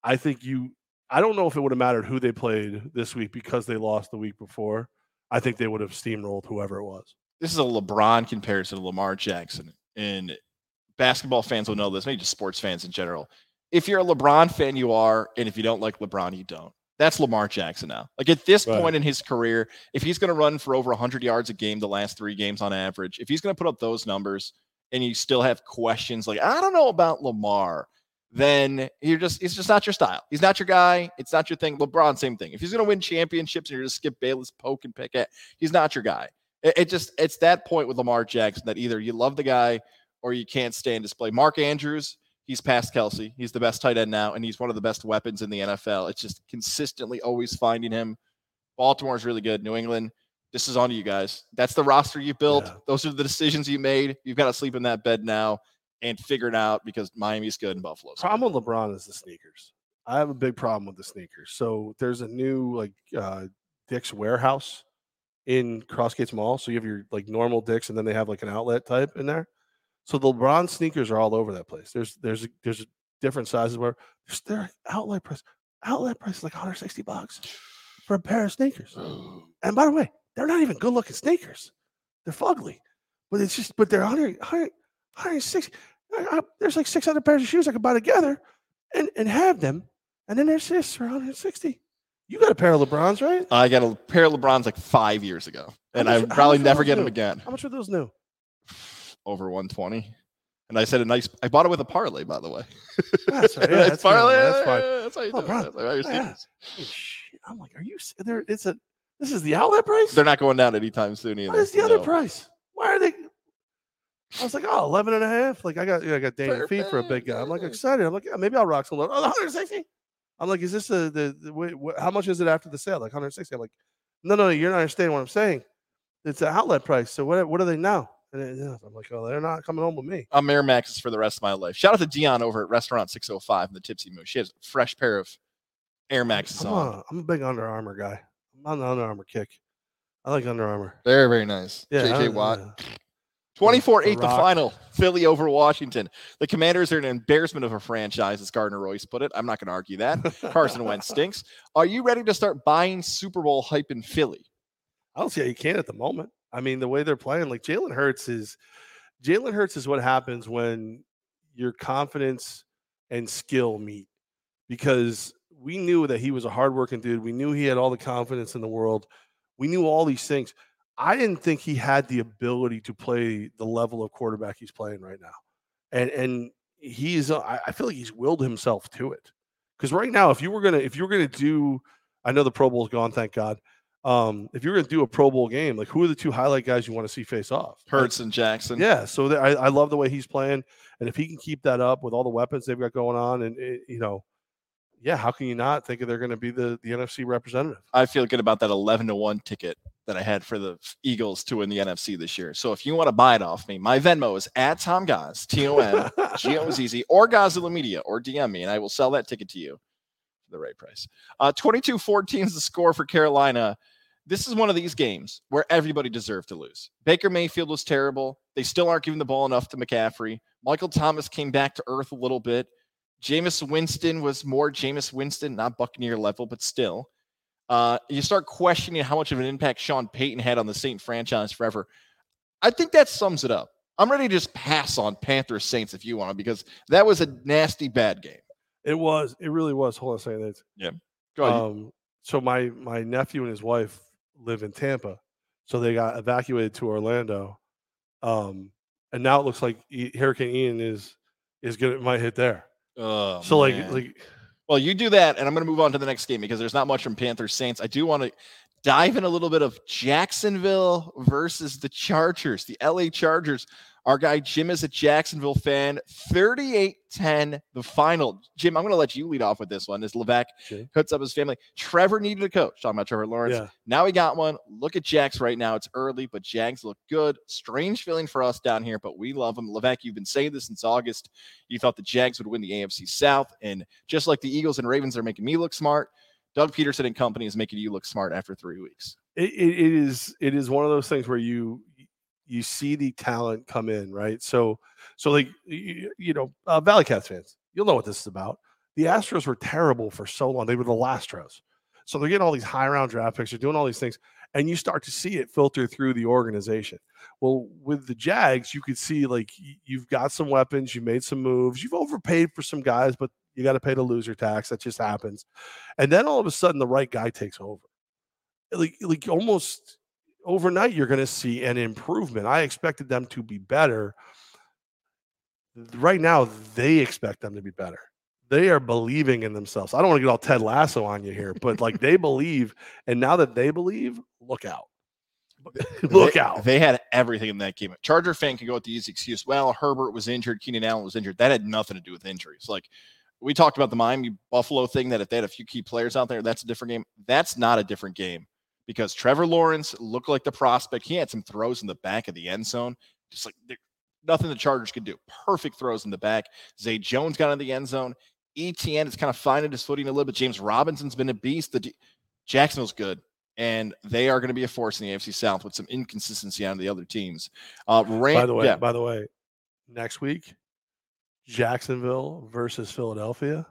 I think you I don't know if it would have mattered who they played this week because they lost the week before. I think they would have steamrolled whoever it was. This is a LeBron comparison to Lamar Jackson. And basketball fans will know this, maybe just sports fans in general. If you're a LeBron fan, you are, and if you don't like LeBron, you don't. That's Lamar Jackson now. Like at this right. point in his career, if he's going to run for over 100 yards a game the last three games on average, if he's going to put up those numbers and you still have questions like, I don't know about Lamar, then you're just, it's just not your style. He's not your guy. It's not your thing. LeBron, same thing. If he's going to win championships and you're just Skip Bayless, poke and pick at, he's not your guy. It, it just, it's that point with Lamar Jackson that either you love the guy or you can't stand display. Mark Andrews, he's past Kelce. He's the best tight end now, and he's one of the best weapons in the NFL. It's just consistently always finding him. Baltimore's really good. New England, this is on to you guys. That's the roster you built. Yeah. Those are the decisions you made. You've got to sleep in that bed now and figure it out because Miami's good and Buffalo's. Problem with LeBron is the sneakers. I have a big problem with the sneakers. So there's a new like uh Dick's warehouse in Crossgates Mall. So you have your like normal Dick's and then they have like an outlet type in there. So the LeBron sneakers are all over that place. There's there's there's different sizes where their outlet price, outlet price is like 160 bucks for a pair of sneakers. Oh. And by the way, they're not even good looking sneakers. They're fugly, but it's just, but they're 100, 100 160. I, I, there's like 600 pairs of shoes I could buy together and, and have them. And then there's this for 160. You got a pair of LeBrons, right? I got a pair of LeBrons like five years ago, and I probably never get new? them again. How much are those new? Over 120. And I said a nice. I bought it with a parlay, by the way. That's right. Yeah, that's parlay. That's fine. That's how you oh, do it. That's yeah. I'm like, are you there? It's a. This is the outlet price. They're not going down anytime soon either. What is the other price? Why are they? I was like, oh, 11 and a half. Like I got, yeah, I got Danny feet for a big guy. I'm like excited. I'm like, yeah, maybe I'll rock some. Oh, 160. I'm like, is this the the, the wait, what, how much is it after the sale? Like 160. I'm like, no, no, you're not understanding what I'm saying. It's an outlet price. So what what are they now? And it, I'm like, oh, they're not coming home with me. I'm Air Maxes for the rest of my life. Shout out to Dion over at Restaurant 605 in the Tipsy Moose. She has a fresh pair of Air Maxes I'm on. A, I'm a big Under Armour guy. I'm on the Under Armour kick. I like Under Armour. Very, very nice. Yeah, JJ Watt. Yeah. 24 8 the final. Philly over Washington. The commanders are an embarrassment of a franchise, as Gardner Royce put it. I'm not going to argue that. Carson Wentz stinks. Are you ready to start buying Super Bowl hype in Philly? I don't see how you can at the moment. I mean, the way they're playing, like Jalen Hurts is Jalen Hurts is what happens when your confidence and skill meet. Because we knew that he was a hardworking dude. We knew he had all the confidence in the world. We knew all these things. I didn't think he had the ability to play the level of quarterback he's playing right now. And and he's I feel like he's willed himself to it. Because right now, if you were gonna if you were gonna do, I know the Pro Bowl's gone, thank God. Um, if you're gonna do a Pro Bowl game, like who are the two highlight guys you want to see face off? Hurts and Jackson. Yeah, so I, I love the way he's playing, and if he can keep that up with all the weapons they've got going on, and it, you know, yeah, how can you not think they're going to be the the NFC representative? I feel good about that eleven to one ticket that I had for the Eagles to win the NFC this year. So if you want to buy it off me, my Venmo is at Tom Goz, T O M G O Z Z, or Godzilla Media, or DM me, and I will sell that ticket to you for the right price. Uh, 22 14 is the score for Carolina. This is one of these games where everybody deserved to lose. Baker Mayfield was terrible. They still aren't giving the ball enough to McCaffrey. Michael Thomas came back to earth a little bit. Jameis Winston was more Jameis Winston, not Buccaneer level, but still. Uh, you start questioning how much of an impact Sean Payton had on the Saint franchise forever. I think that sums it up. I'm ready to just pass on Panthers Saints if you want to, because that was a nasty bad game. It was. It really was. Hold on a second. Yeah. Go ahead. Um, so my my nephew and his wife live in Tampa, so they got evacuated to Orlando, um, and now it looks like Hurricane Ian is is gonna might hit there. Oh, so man. like like well, you do that, and I'm going to move on to the next game because there's not much from Panthers Saints. I do want to dive in a little bit of Jacksonville versus the Chargers, the LA Chargers. Our guy Jim is a Jacksonville fan. 38 10, the final. Jim, I'm going to let you lead off with this one as Levack okay. puts up his family. Trevor needed a coach. Talking about Trevor Lawrence. Yeah. Now he got one. Look at Jags right now. It's early, but Jags look good. Strange feeling for us down here, but we love them. Levack, you've been saying this since August. You thought the Jags would win the AFC South. And just like the Eagles and Ravens are making me look smart, Doug Pederson and company is making you look smart after three weeks. it, it is it is one of those things where you you see the talent come in, right? So, so like you, you know, uh, Valley Cats fans, you'll know what this is about. The Astros were terrible for so long; they were the last Lastros. So they're getting all these high round draft picks, they're doing all these things, and you start to see it filter through the organization. Well, with the Jags, you could see like you've got some weapons, you made some moves, you've overpaid for some guys, but you got to pay the loser tax. That just happens, and then all of a sudden, the right guy takes over. Like, like almost overnight you're going to see an improvement. I expected them to be better. Right now, they expect them to be better. They are believing in themselves. I don't want to get all Ted Lasso on you here, but like they believe, and now that they believe, look out. look they, out. They had everything in that game. Charger fan can go with the easy excuse. Well, Herbert was injured, Keenan Allen was injured. That had nothing to do with injuries. Like we talked about the Miami Buffalo thing that if they had a few key players out there, that's a different game. That's not a different game because Trevor Lawrence looked like the prospect. He had some throws in the back of the end zone, just like nothing the Chargers could do. Perfect throws in the back. Zay Jones got in the end zone. ETN is kind of finding his footing a little bit. James Robinson's been a beast. The D- Jacksonville's good, and they are going to be a force in the AFC South with some inconsistency on the other teams. Uh, by the way, yeah. by the way, next week Jacksonville versus Philadelphia,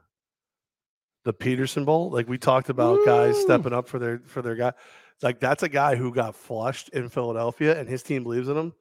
the Pederson Bowl. Like we talked about, Woo! guys stepping up for their for their guy. Like that's a guy who got flushed in Philadelphia, and his team believes in him.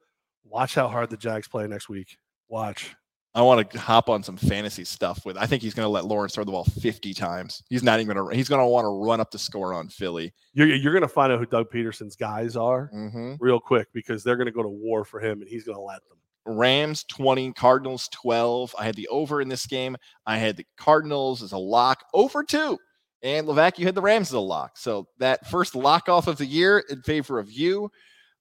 Watch how hard the Jags play next week. Watch. I want to hop on some fantasy stuff with. I think he's going to let Lawrence throw the ball 50 times. He's not even going to. He's going to want to run up the score on Philly. You're, you're going to find out who Doug Pederson's guys are mm-hmm. real quick because they're going to go to war for him, and he's going to let them. Rams 20, Cardinals 12. I had the over in this game. I had the Cardinals as a lock, over two. And Levack, you had the Rams as a lock. So that first lock off of the year in favor of you.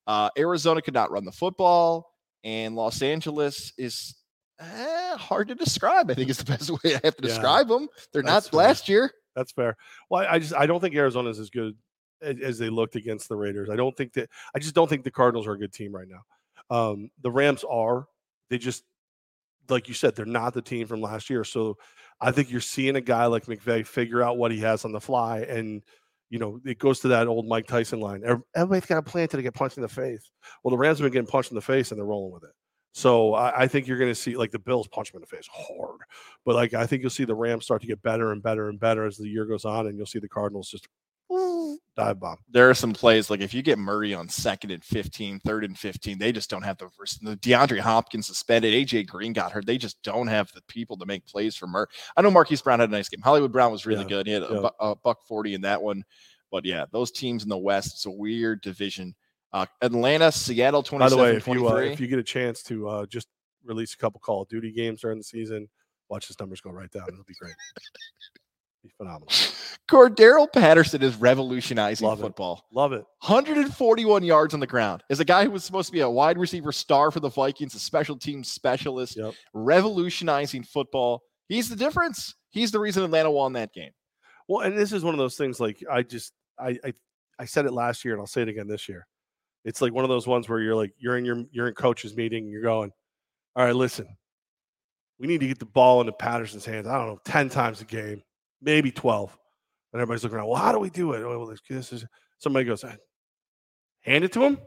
Uh, Arizona could not run the football, and Los Angeles is eh, hard to describe. I think is the best way I have to yeah, describe them. They're not fair. last year. That's fair. Well, I just I don't think Arizona is as good as, as they looked against the Raiders. I don't think that I just don't think the Cardinals are a good team right now. Um, the Rams are. They just, like you said, they're not the team from last year. So I think you're seeing a guy like McVay figure out what he has on the fly. And, you know, it goes to that old Mike Tyson line. Everybody's got a plan to get punched in the face. Well, the Rams have been getting punched in the face and they're rolling with it. So I, I think you're going to see like the Bills punch them in the face hard, but like I think you'll see the Rams start to get better and better and better as the year goes on, and you'll see the Cardinals just dive bomb. There are some plays like if you get Murray on second and 15, third and 15, they just don't have the, the DeAndre Hopkins suspended. AJ Green got hurt. They just don't have the people to make plays for Murray. I know Marquise Brown had a nice game. Hollywood Brown was really yeah. good. He had yeah. a, a, buck 40 in that one. But yeah, those teams in the West, it's a weird division. Uh, Atlanta, Seattle, 27 By the way, if you, uh, if you get a chance to uh, just release a couple Call of Duty games during the season, watch his numbers go right down. It'll be great be phenomenal. Cordarrelle Patterson is revolutionizing Love football. It. Love it. 141 yards on the ground. As a guy who was supposed to be a wide receiver star for the Vikings, a special team specialist, yep. revolutionizing football. He's the difference. He's the reason Atlanta won that game. Well, and this is one of those things like I just I I, I said it last year and I'll say it again this year. It's like one of those ones where you're like you're in your you're in coach's meeting and you're going, all right, listen, we need to get the ball into Patterson's hands. I don't know, 10 times a game maybe 12. And everybody's looking around. Well, how do we do it? well, this is somebody goes, hand it to him.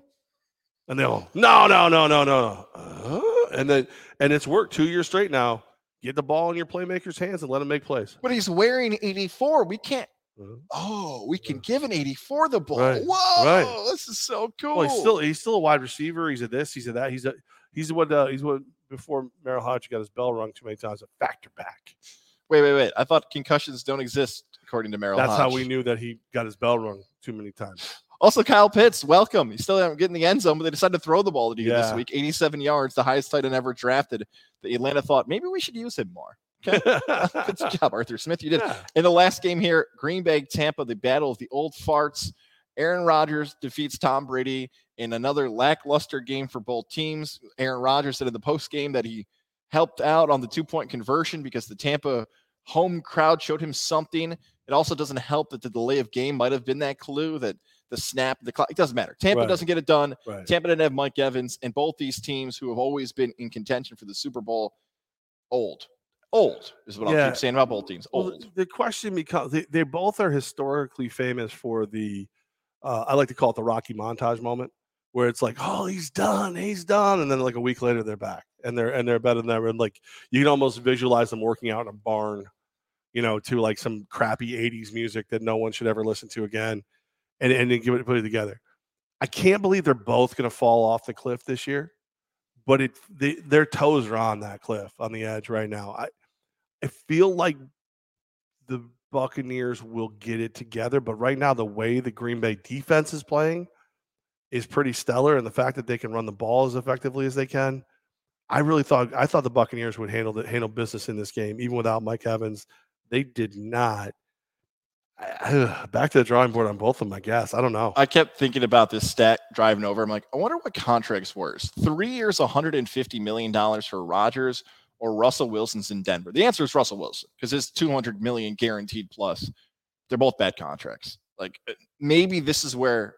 And they all, no, no, no, no, no. Uh, and then, and it's worked two years straight now. Get the ball in your playmaker's hands and let him make plays. But he's wearing 84. We can't. Uh-huh. Oh, we can give an 84 the ball. Right. Whoa, right. this is so cool. Well, he's still he's still a wide receiver. He's a this, he's a that. He's a he's what uh, he's what before Merril Hoge got his bell rung too many times, a factor back. Wait, wait, wait. I thought concussions don't exist according to Merril. That's Hoge. how we knew that he got his bell rung too many times. Also, Kyle Pitts, welcome. He's still getting the end zone, but they decided to throw the ball to you yeah. this week. 87 yards, the highest tight end ever drafted. The Atlanta thought maybe we should use him more. Okay. Good job, Arthur Smith. You did. Yeah. In the last game here, Green Bay, Tampa, the battle of the old farts. Aaron Rodgers defeats Tom Brady in another lackluster game for both teams. Aaron Rodgers said in the post game that he helped out on the two point conversion because the Tampa home crowd showed him something. It also doesn't help that the delay of game might have been that clue that the snap, the clock, it doesn't matter. Tampa right. doesn't get it done. Right. Tampa didn't have Mike Evans, and both these teams who have always been in contention for the Super Bowl, old. Old is what yeah. I'll keep saying about both teams. Old. Well, the question becomes they, they both are historically famous for the, uh, I like to call it the Rocky montage moment, where it's like, oh, he's done, he's done, and then like a week later they're back and they're and they're better than ever. And like you can almost visualize them working out in a barn, you know, to like some crappy '80s music that no one should ever listen to again, and and then give it put it together. I can't believe they're both going to fall off the cliff this year, but it they, their toes are on that cliff on the edge right now. I I feel like the Buccaneers will get it together, but right now the way the Green Bay defense is playing is pretty stellar, and the fact that they can run the ball as effectively as they can I really thought I thought the Buccaneers would handle the, handle business in this game, even without Mike Evans. They did not. back to the drawing board on both of them, I guess. I don't know. I kept thinking about this stat driving over. I'm like, I wonder what contract's worse. Three years, $150 million for Rodgers, or Russell Wilson's in Denver. The answer is Russell Wilson because it's 200 million guaranteed plus. They're both bad contracts. Like uh, maybe this is where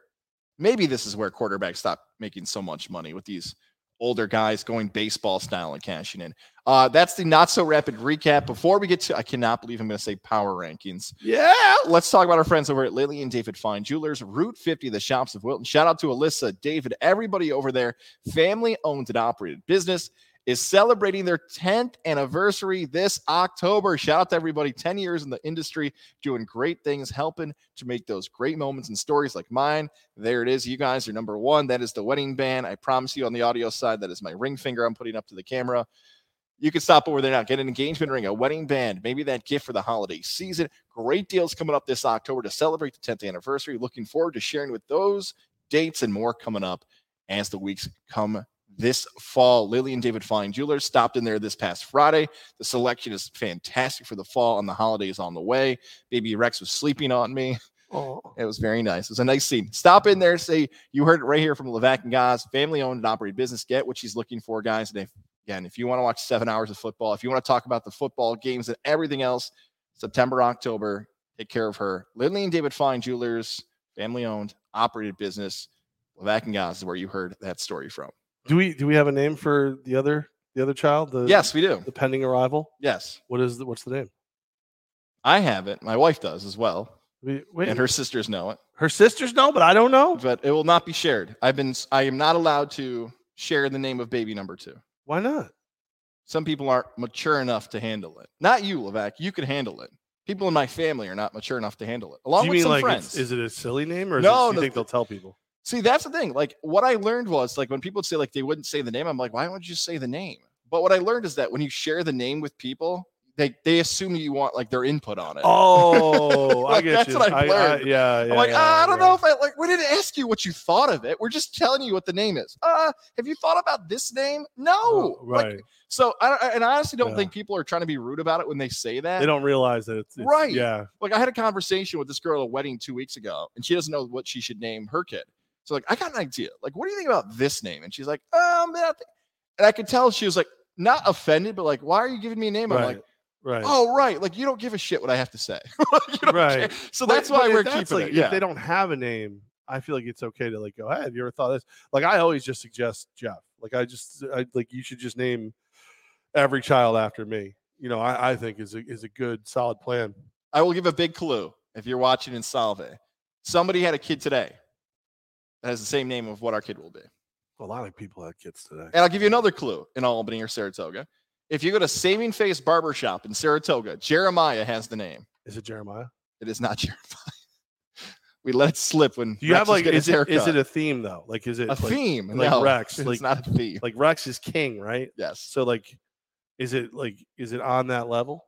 maybe this is where quarterbacks stop making so much money with these older guys going baseball style and cashing in. Uh, that's the not so rapid recap. Before we get to, I cannot believe I'm going to say power rankings. Yeah. Let's talk about our friends over at Lily and David Fine Jewelers, Route 50, the shops of Wilton. Shout out to Alyssa, David, everybody over there. Family owned and operated business. Is celebrating their 10th anniversary this October. Shout out to everybody, 10 years in the industry, doing great things, helping to make those great moments and stories like mine. There it is. You guys are number one. That is the wedding band. I promise you on the audio side, that is my ring finger I'm putting up to the camera. You can stop over there now. Get an engagement ring, a wedding band, maybe that gift for the holiday season. Great deals coming up this October to celebrate the 10th anniversary. Looking forward to sharing with those dates and more coming up as the weeks come this fall. Lily and David Fine Jewelers stopped in there this past Friday. The selection is fantastic for the fall, and the holidays on the way. Baby Rex was sleeping on me. Oh. It was very nice. It was a nice scene. Stop in there, say you heard it right here from Levack and Goz, family owned and operated business. Get what she's looking for, guys. And if again, if you want to watch seven hours of football, if you want to talk about the football games and everything else, September, October, take care of her. Lily and David Fine Jewelers, family owned, operated business. Levack and Goz is where you heard that story from. Do we do we have a name for the other the other child? The, yes, we do. The pending arrival. Yes. What is the, what's the name? I have it. My wife does as well. Wait, wait. And her sisters know it. Her sisters know, but I don't know. But it will not be shared. I've been I am not allowed to share the name of baby number two. Why not? Some people aren't mature enough to handle it. Not you, Levack. You can handle it. People in my family are not mature enough to handle it. Along with some like friends. Is it a silly name or no, it, you no, think they'll tell people? See, that's the thing. Like what I learned was like when people would say like they wouldn't say the name, I'm like, why don't you say the name? But what I learned is that when you share the name with people, they they assume you want like their input on it. Oh, like, I get that's you. what I learned. I, I, yeah, yeah, I'm like, yeah, ah, I don't yeah. know if I like. We didn't ask you what you thought of it. We're just telling you what the name is. Uh, have you thought about this name? No, oh, right. Like, so I and I honestly don't yeah. think people are trying to be rude about it when they say that. They don't realize that it's, it's right. Yeah. Like I had a conversation with this girl at a wedding two weeks ago, and she doesn't know what she should name her kid. So like, I got an idea. Like, what do you think about this name? And she's like, um, and I could tell she was like not offended, but like, why are you giving me a name? I'm like, right. Oh, right. Like you don't give a shit what I have to say. right. Care. So that's but, why but we're keeping like, it. Yeah. If they don't have a name, I feel like it's okay to like go, hey, have you ever thought this? Like I always just suggest Jeff. Like I just, I like you should just name every child after me. You know, I, I think is a is a good solid plan. I will give a big clue if you're watching in Salve. Somebody had a kid today that has the same name of what our kid will be. A lot of people have kids today. And I'll give you another clue in Albany or Saratoga. If you go to Saving Face Barbershop in Saratoga, Jeremiah has the name. Is it Jeremiah? It is not Jeremiah. we let it slip when Do you Rex have like is it, is it a theme though? Like is it a like, theme? Like no, Rex. It's like, not a theme. Like Rex is king, right? Yes. So like is it like is it on that level?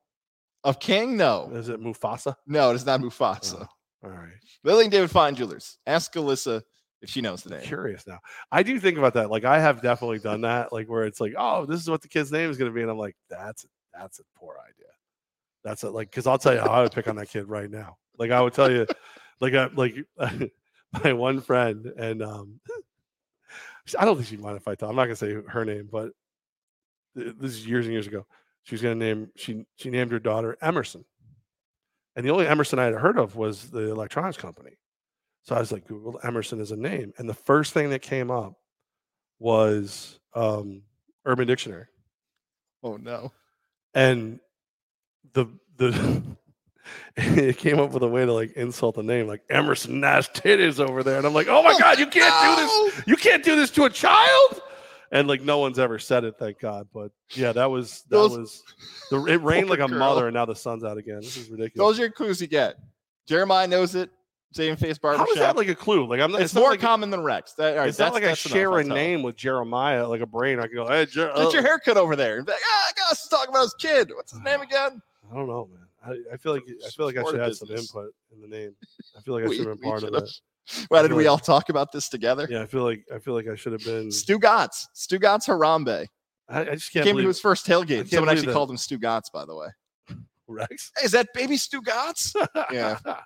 Of king? No. Is it Mufasa? No, it is not Mufasa. Oh, all right. Lily and David Fine Jewelers. Ask Alyssa if she knows the name. I'm curious now. I do think about that. Like I have definitely done that. Like where it's like, oh, this is what the kid's name is going to be, and I'm like, that's that's a poor idea. That's a, like because I'll tell you how I would pick on that kid right now. Like I would tell you, like I, like my one friend, and um, I don't think she'd mind if I tell. I'm not gonna say her name, but this is years and years ago. She was gonna name she she named her daughter Emerson, and the only Emerson I had heard of was the electronics company. So I was like, Google Emerson as a name. And the first thing that came up was um, Urban Dictionary. Oh no. And the the it came up with a way to like insult the name, like Emerson Nash titties over there. And I'm like, oh my God, you can't do this. You can't do this to a child. And like no one's ever said it, thank God. But yeah, that was that Those, was the it rained like a girl. mother, and now the sun's out again. This is ridiculous. Those are your clues you get. Jeremiah knows it. Same face How barbershop. is that like a clue? Like I'm not. it's not more like, common than Rex. That, all right, It's not like I share a name with Jeremiah, like a brain. I can go, hey, Jer- Get your uh, haircut over there. Like, ah, is talking about his kid. What's his name again? I don't know, man. I, I feel like I feel like I should have some input in the name. I feel like I should have been part of it. Why did we like- all talk about this together? Yeah, I feel like I feel like I should have been. Stu Gotts. Stu Gotts Harambe. I, I just can't came believe to his first tailgate. Someone actually that. called him Stu Gotts, by the way. Rex. Hey, is that baby Stu Gotts? Yeah.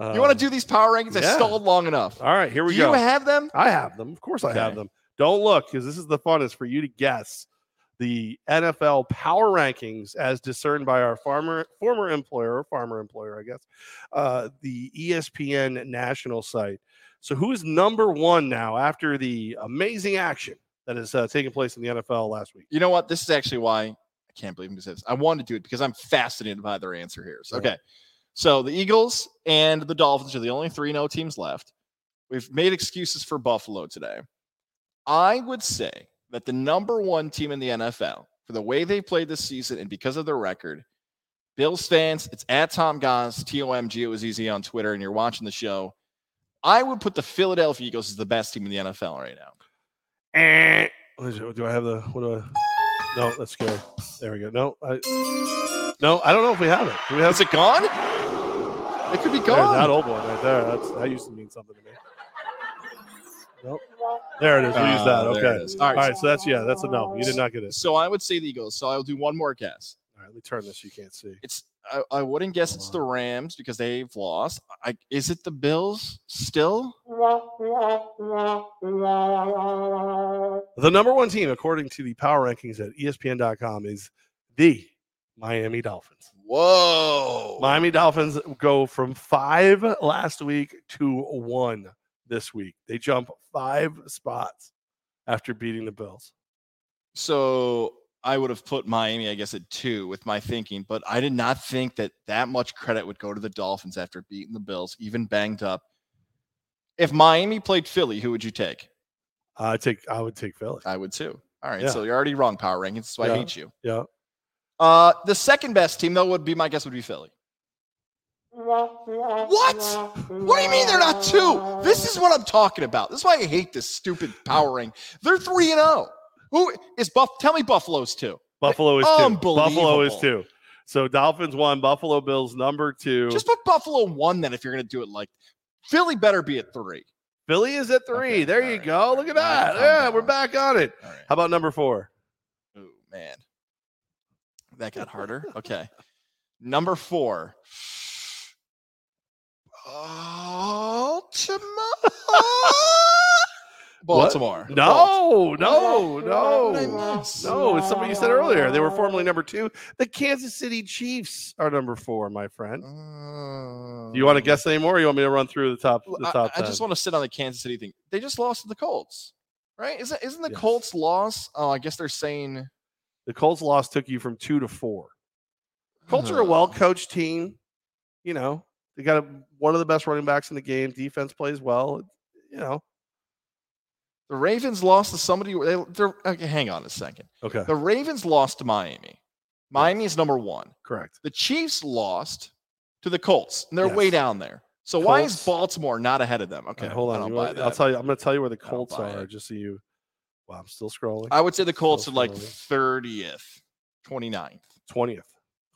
Uh, You want to do these power rankings? I stalled long enough. All right, here we do go. you have them? I have them. Of course, I have them. Don't look because this is the fun. Is for you to guess the NFL power rankings as discerned by our farmer, former employer, or farmer employer, I guess, uh, the ESPN national site. So, who is number one now after the amazing action that has uh, taken place in the NFL last week? You know what? This is actually why I can't believe I'm going to say this. I wanted to do it because I'm fascinated by their answer here. So, Yeah. okay. So the Eagles and the Dolphins are the only three no teams left. We've made excuses for Buffalo today. I would say that the number one team in the NFL, for the way they played this season and because of their record, Bills fans, it's at Tom Goss, T O M G. It was easy on Twitter, and you're watching the show. I would put the Philadelphia Eagles as the best team in the NFL right now. Eh. Do I have the what do I? No, that's. There we go. No, I no, I don't know if we have it. Do we have Is it gone? It could be There's gone. that old one right there. That's that used to mean something to me. Nope. There it is. We use that. Ah, there it Okay. is. All right. So that's yeah. That's a no. You did not get it. So I would say the Eagles. So I'll do one more guess. All right. Let me turn this. You can't see. It's I, I wouldn't guess it's the Rams because they've lost. I, is it the Bills still? The number one team, according to the power rankings at ESPN.com, is the Miami Dolphins. Whoa! Miami Dolphins go from five last week to one this week. They jump five spots after beating the Bills. So I would have put Miami, I guess, at two with my thinking, but I did not think that that much credit would go to the Dolphins after beating the Bills, even banged up. If Miami played Philly, who would you take? I take. I would take Philly. I would too. All right, Yeah. so you're already wrong, power rankings. So I Yeah. hate you. Yeah. Uh, the second best team, though, would be my guess would be Philly. What? What do you mean they're not two? This is what I'm talking about. This is why I hate this stupid powering. They're three and zero. Who is Buff? Tell me Buffalo's two. Buffalo is two. Buffalo is two. So Dolphins one, Buffalo Bills number two. Just put Buffalo one then if you're going to do it like Philly better be at three. Philly is at three. Okay, there you right, go. Look at right. That. Yeah, down. we're back on it. How about number four? Oh man, that got harder. Okay, number four. Baltimore. Baltimore. No, no, What did I no. No, it's something you said earlier. They were formerly number two. The Kansas City Chiefs are number four, my friend. Do you want to guess anymore? Or you want me to run through the top? The I, top. I just want to sit on the Kansas City thing. They just lost to the Colts, right? Isn't isn't the Yes. Colts loss? Oh, I guess they're saying the Colts loss took you from two to four. Colts are a well coached team. You know, they got a, one of the best running backs in the game. Defense plays well. You know, The Ravens lost to somebody. They, they're okay. Hang on a second. okay, The Ravens lost to Miami. Miami is number one. correct. The Chiefs lost to the Colts, and they're way down there. So why is Baltimore not ahead of them? Okay, Okay, hold on. don't buy that. I'll tell you. I'm going to tell you where the Colts are, it. just so you. Wow, I'm still scrolling. I would say the Colts are like scrolling. 30th, 29th. Twentieth.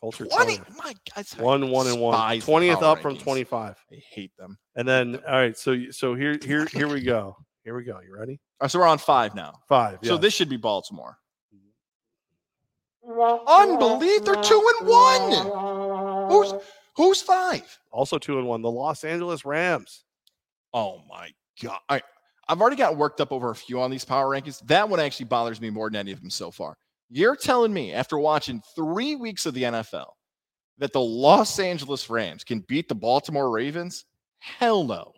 Colts are 20. 20th. My God. One, one, and one. Twentieth power up from twenty-five. I hate them. And then, all right. So, so here, here, here we go. Here we go. You ready? All right, so we're on five now. Five. So yes. this should be Baltimore. Unbelievable. They're two and one. Who's who's five? also two and one. The Los Angeles Rams. Oh my god! I, I've already got worked up over a few on these power rankings. That one actually bothers me more than any of them so far. You're telling me after watching three weeks of the NFL that the Los Angeles Rams can beat the Baltimore Ravens? Hell no.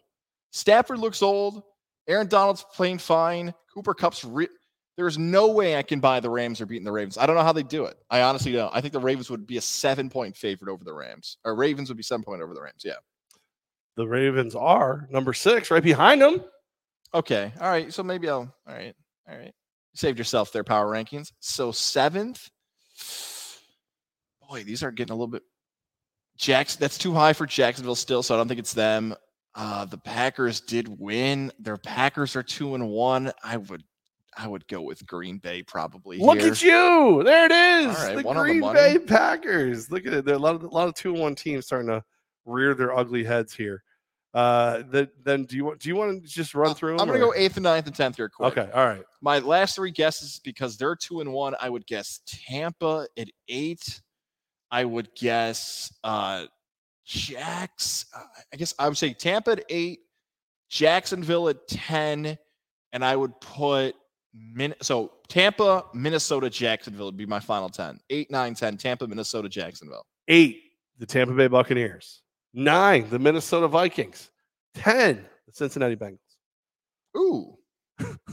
Stafford looks old. Aaron Donald's playing fine. Cooper Kupp's re- there's no way I can buy the Rams are beating the Ravens. I don't know how they do it. I honestly don't. I think the Ravens would be a seven point favorite over the Rams. Or Ravens would be seven point over the Rams. Yeah. The Ravens are number six, right behind them. Okay. All right. So maybe I'll. All right. All right. Saved yourself their power rankings. So seventh. Boy, these are getting a little bit. Jacks. That's too high for Jacksonville still. So I don't think it's them. Uh, the Packers did win. Their Packers are two and one. I would. I would go with Green Bay probably. Look here. at you. There it is. All right, the on the Green. Bay Packers. Look at it. There are a lot of a lot of two and one teams starting to rear their ugly heads here. Uh, the, then do you want do you want to just run through? Uh, I'm gonna go eighth and ninth and tenth here. Quick. Okay. All right. My last three guesses because they're two and one. I would guess Tampa at eight. I would guess uh Jacks. uh, I guess I would say Tampa at eight, Jacksonville at ten, and I would put Min- so Tampa, Minnesota, Jacksonville would be my final ten. Eight, nine, ten. Tampa, Minnesota, Jacksonville. Eight, the Tampa Bay Buccaneers. Nine, the Minnesota Vikings. Ten, the Cincinnati Bengals. Ooh.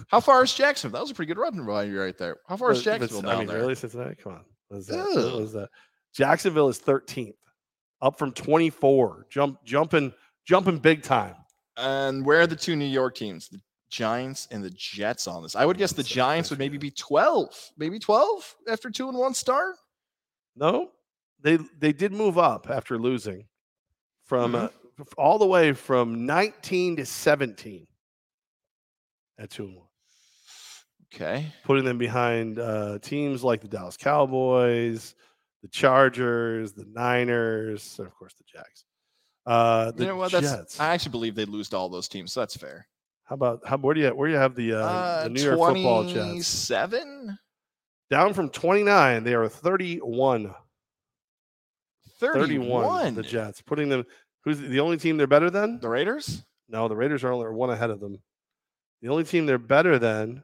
How far is Jacksonville? That was a pretty good run by you right there. How far is Jacksonville I mean, there? really, Cincinnati? Come on. What is that? What was that? Jacksonville is 13th, up from 24. Jump, jumping, jumping big time. And where are the two New York teams? The Giants and the Jets on this. I would guess the Giants would maybe be 12, maybe 12 after two and one start. No, they they did move up after losing from mm-hmm. uh, all the way from 19 to 17 at two and one. Okay, putting them behind uh, teams like the Dallas Cowboys, the Chargers, the Niners, and of course the Jags. Uh, the you know what? Jets. That's I actually believe they lose to all those teams, so that's fair. How about how where do you where do you have the, uh, uh the New York Football Jets? Seven down from twenty nine. They are thirty one. 31. The Jets putting them. Who's the only team they're better than? The Raiders. No, the Raiders are only one ahead of them. The only team they're better than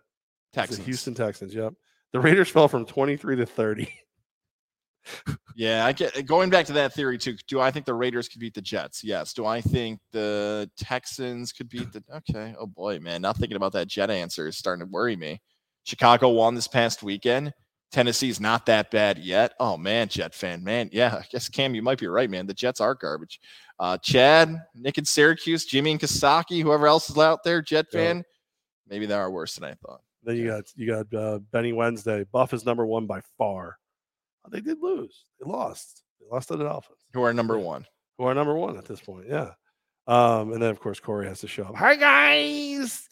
Texans. the Houston Texans. Yep. The Raiders fell from twenty three to thirty. yeah, I get going back to that theory too. Do I think the Raiders could beat the Jets? Yes. Do I think the Texans could beat the Okay. Oh boy, man. Not thinking about that Jet answer is starting to worry me. Chicago won this past weekend. Tennessee's not that bad yet. Oh man, Jet fan, man. Yeah, I guess Cam, you might be right, man. The Jets are garbage. Uh, Chad, Nick in Syracuse, Jimmy and Kasaki, whoever else is out there, Jet fan. Yeah. Maybe they are worse than I thought. Then you got you got uh, Benny Wednesday. Buff is number one by far. They did lose. They lost. They lost to the Dolphins. Who are number one. Who are number one at this point. Yeah. Um, and then of course Corey has to show up. Hi guys.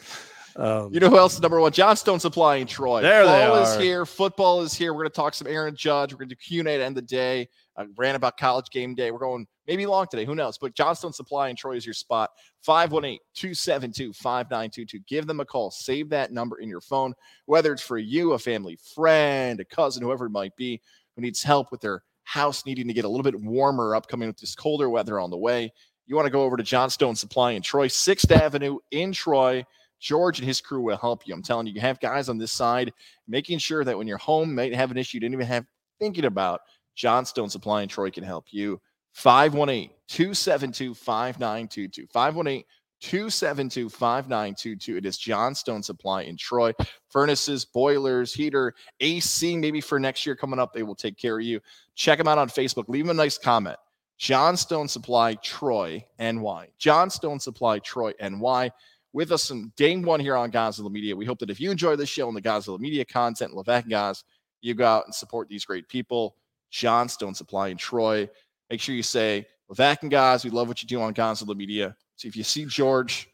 Um, you know who else is number one? Johnstone Supply in Troy. There they are. is here. Football is here. We're going to talk some Aaron Judge. We're going to do Q&A the end the day. I ran about college game day. We're going maybe long today. Who knows? But Johnstone Supply in Troy is your spot. 518-272-5922. Give them a call. Save that number in your phone, whether it's for you, a family friend, a cousin, whoever it might be who needs help with their house needing to get a little bit warmer upcoming with this colder weather on the way. You want to go over to Johnstone Supply in Troy, 6th Avenue in Troy. George and his crew will help you. I'm telling you, you have guys on this side making sure that when you're home, might have an issue you didn't even have thinking about. Johnstone Supply in Troy can help you. 518 272 5922. 518 272 5922. It is Johnstone Supply in Troy. Furnaces, boilers, heater, AC, maybe for next year coming up, they will take care of you. Check them out on Facebook. Leave them a nice comment. Johnstone Supply Troy NY. Johnstone Supply Troy NY. With us in game one here on Godzilla Media. We hope that if you enjoy this show and the Godzilla Media content, and Goz, you go out and support these great people. Johnstone Supply in Troy. Make sure you say, Levack and Goz, we love what you do on Godzilla Media. So if you see George,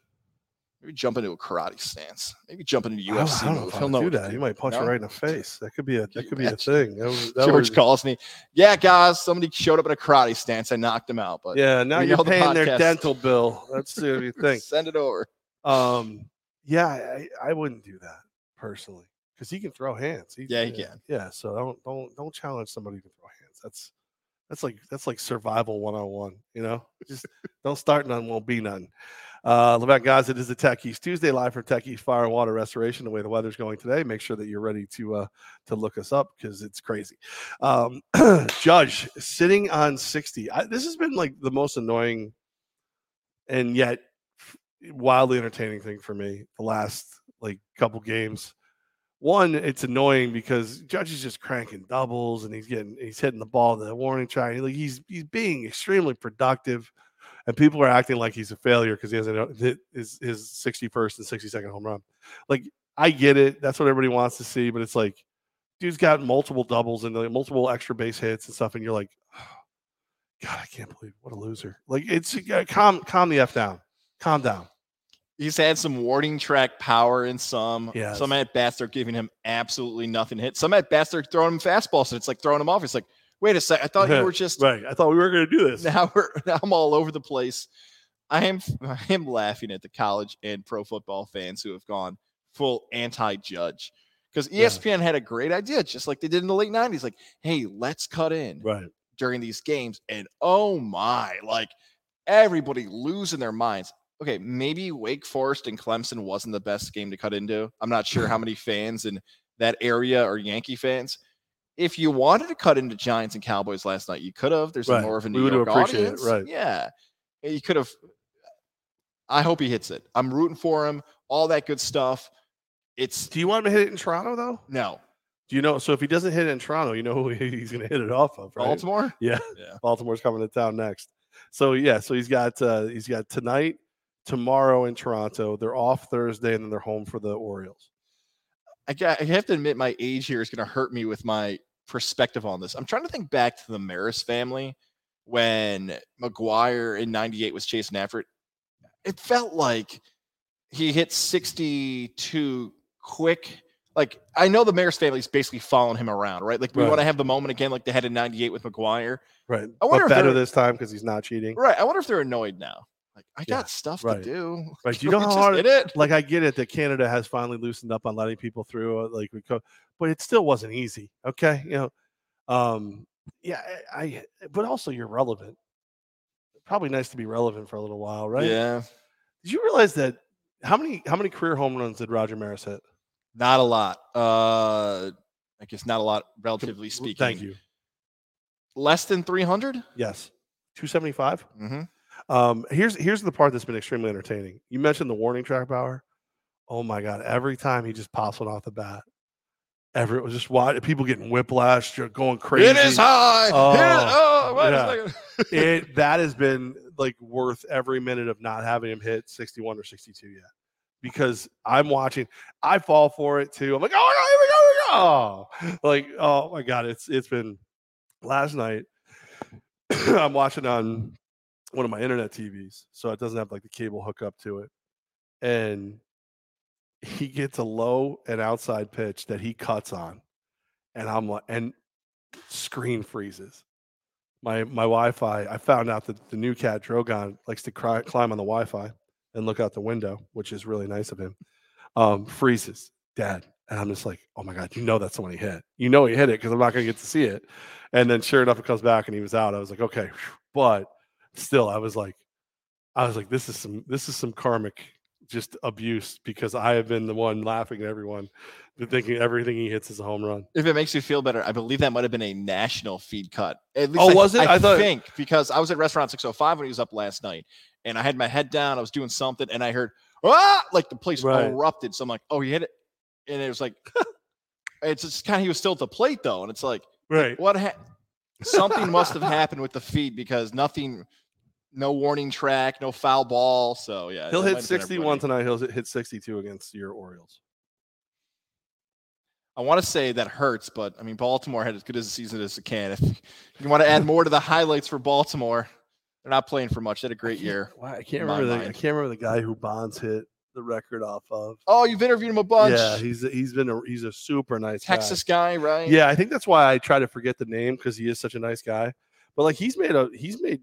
maybe jump into a karate stance. Maybe jump into UFC. I don't, know if He'll know do that. He might punch no? you right in the face. That could be a that could be a thing. That was, that George was... calls me. Yeah, guys, somebody showed up in a karate stance. I knocked him out. But yeah, now you're paying the their dental bill. Let's see what you think. Send it over. Um, yeah, I, I wouldn't do that personally because he can throw hands. He, yeah, he can. Yeah, so don't don't don't challenge somebody to throw hands. That's that's like that's like survival one on one. You know, just don't start none, won't be none. Uh, Levant guys, it is the Tech East Tuesday live for Tech East Fire and Water Restoration. The way the weather's going today, make sure that you're ready to uh, to look us up because it's crazy. Um, Judge sitting on sixty. I, this has been like the most annoying and yet wildly entertaining thing for me the last like couple games one, it's annoying because Judge is just cranking doubles and he's getting he's hitting the ball the warning track. Like he's he's being extremely productive, and people are acting like he's a failure because he hasn't hit his his 61st and 62nd home run. Like I get it, that's what everybody wants to see, but it's like dude's got multiple doubles and like, multiple extra base hits and stuff, and you're like, oh, God, I can't believe what a loser. Like it's uh, calm calm the f down, calm down. He's had some warning track power in some. Yes. Some at bats are giving him absolutely nothing hit. Some at bats are throwing him fastballs, so it's like throwing him off. It's like, wait a sec, I thought you were just right. I thought we were going to do this. Now we're now I'm all over the place. I am I am laughing at the college and pro football fans who have gone full anti-judge because ESPN yeah. had a great idea, just like they did in the late '90s. Like, hey, let's cut in right during these games, and oh my, like everybody losing their minds okay, maybe Wake Forest and Clemson wasn't the best game to cut into. I'm not sure how many fans in that area are Yankee fans. If you wanted to cut into Giants and Cowboys last night, you could have. There's right. more of a New we York audience. It, right. Yeah. You could have. I hope he hits it. I'm rooting for him. All that good stuff. It's. Do you want him to hit it in Toronto though? No. Do you know? So if he doesn't hit it in Toronto, you know who he's going to hit it off of, right? Baltimore. Yeah. Yeah. Baltimore's coming to town next. So yeah, so he's got uh he's got tonight tomorrow in Toronto. They're off Thursday, and then they're home for the Orioles. I, got, I have to admit, my age here is going to hurt me with my perspective on this. I'm trying to think back to the Maris family when McGwire in 98 was chasing after it. It felt like he hit 62 quick. Like I know the Maris family's basically following him around, right? Like we Right. want to have the moment again, like they had in '98 with McGwire, Right. I wonder but if better this time because he's not cheating. right? I wonder if they're annoyed now. Like I Yeah, got stuff right. to do. Right. Can You know how hard hit it? like I get it that Canada has finally loosened up on letting people through, uh, like we co- but it still wasn't easy. Okay, you know, um, yeah, I, I but also you're relevant. Probably nice to be relevant for a little while, right? Yeah, Did you realize that how many how many career home runs did Roger Maris hit? not a lot. Uh, I guess not a lot, relatively speaking. Thank you. Less than 300. Yes, two seventy five. Mm-hmm. Um, here's here's the part that's been extremely entertaining. You mentioned the warning track power. Oh my god! Every time he just pops one off the bat, every it was just why people getting whiplash, going crazy. It is high. Oh, it. Oh, a yeah. it that has been like worth every minute of not having him hit 61 or 62 yet because i'm watching i fall for it too i'm like oh here we go, here we go. like oh my god it's it's been last night i'm watching on one of my internet tvs so it doesn't have like the cable hookup to it and he gets a low and outside pitch that he cuts on and i'm like and screen freezes my my Wi-Fi. I found out that the new cat Drogon likes to cry, climb on the Wi-Fi and look out the window, which is really nice of him. Um, freezes, dad, and I'm just like, oh my god, you know that's the one he hit. You know he hit it because I'm not gonna get to see it. And then sure enough, it comes back and he was out. I was like, okay, but still, I was like, I was like, this is some this is some karmic just abuse because I have been the one laughing at everyone, thinking everything he hits is a home run. If it makes you feel better, I believe that might have been a national feed cut. At least Oh, I, was it? I, I thought- think because I was at restaurant 605 when he was up last night, and I had my head down. I was doing something, and I heard ah, like the place Right. erupted. So I'm like, oh, he hit it, and it was like, it's just kind of he was still at the plate though, and it's like, Right. what? Ha- something must have happened with the feed because nothing, no warning track, no foul ball. So yeah, He'll hit might have been 61 tonight. He'll hit 62 against your Orioles. I want to say that hurts, but I mean, Baltimore had as good as a season as it can. If you want to add more to the highlights for Baltimore, they're not playing for much. They had a great year. Wow, I can't remember. The, I can't remember the guy who Bonds hit the record off of. Oh, you've interviewed him a bunch. Yeah, he's he's been a, he's a super nice guy. Texas guy, right? Yeah, I think that's why I try to forget the name because he is such a nice guy. But like he's made a he's made,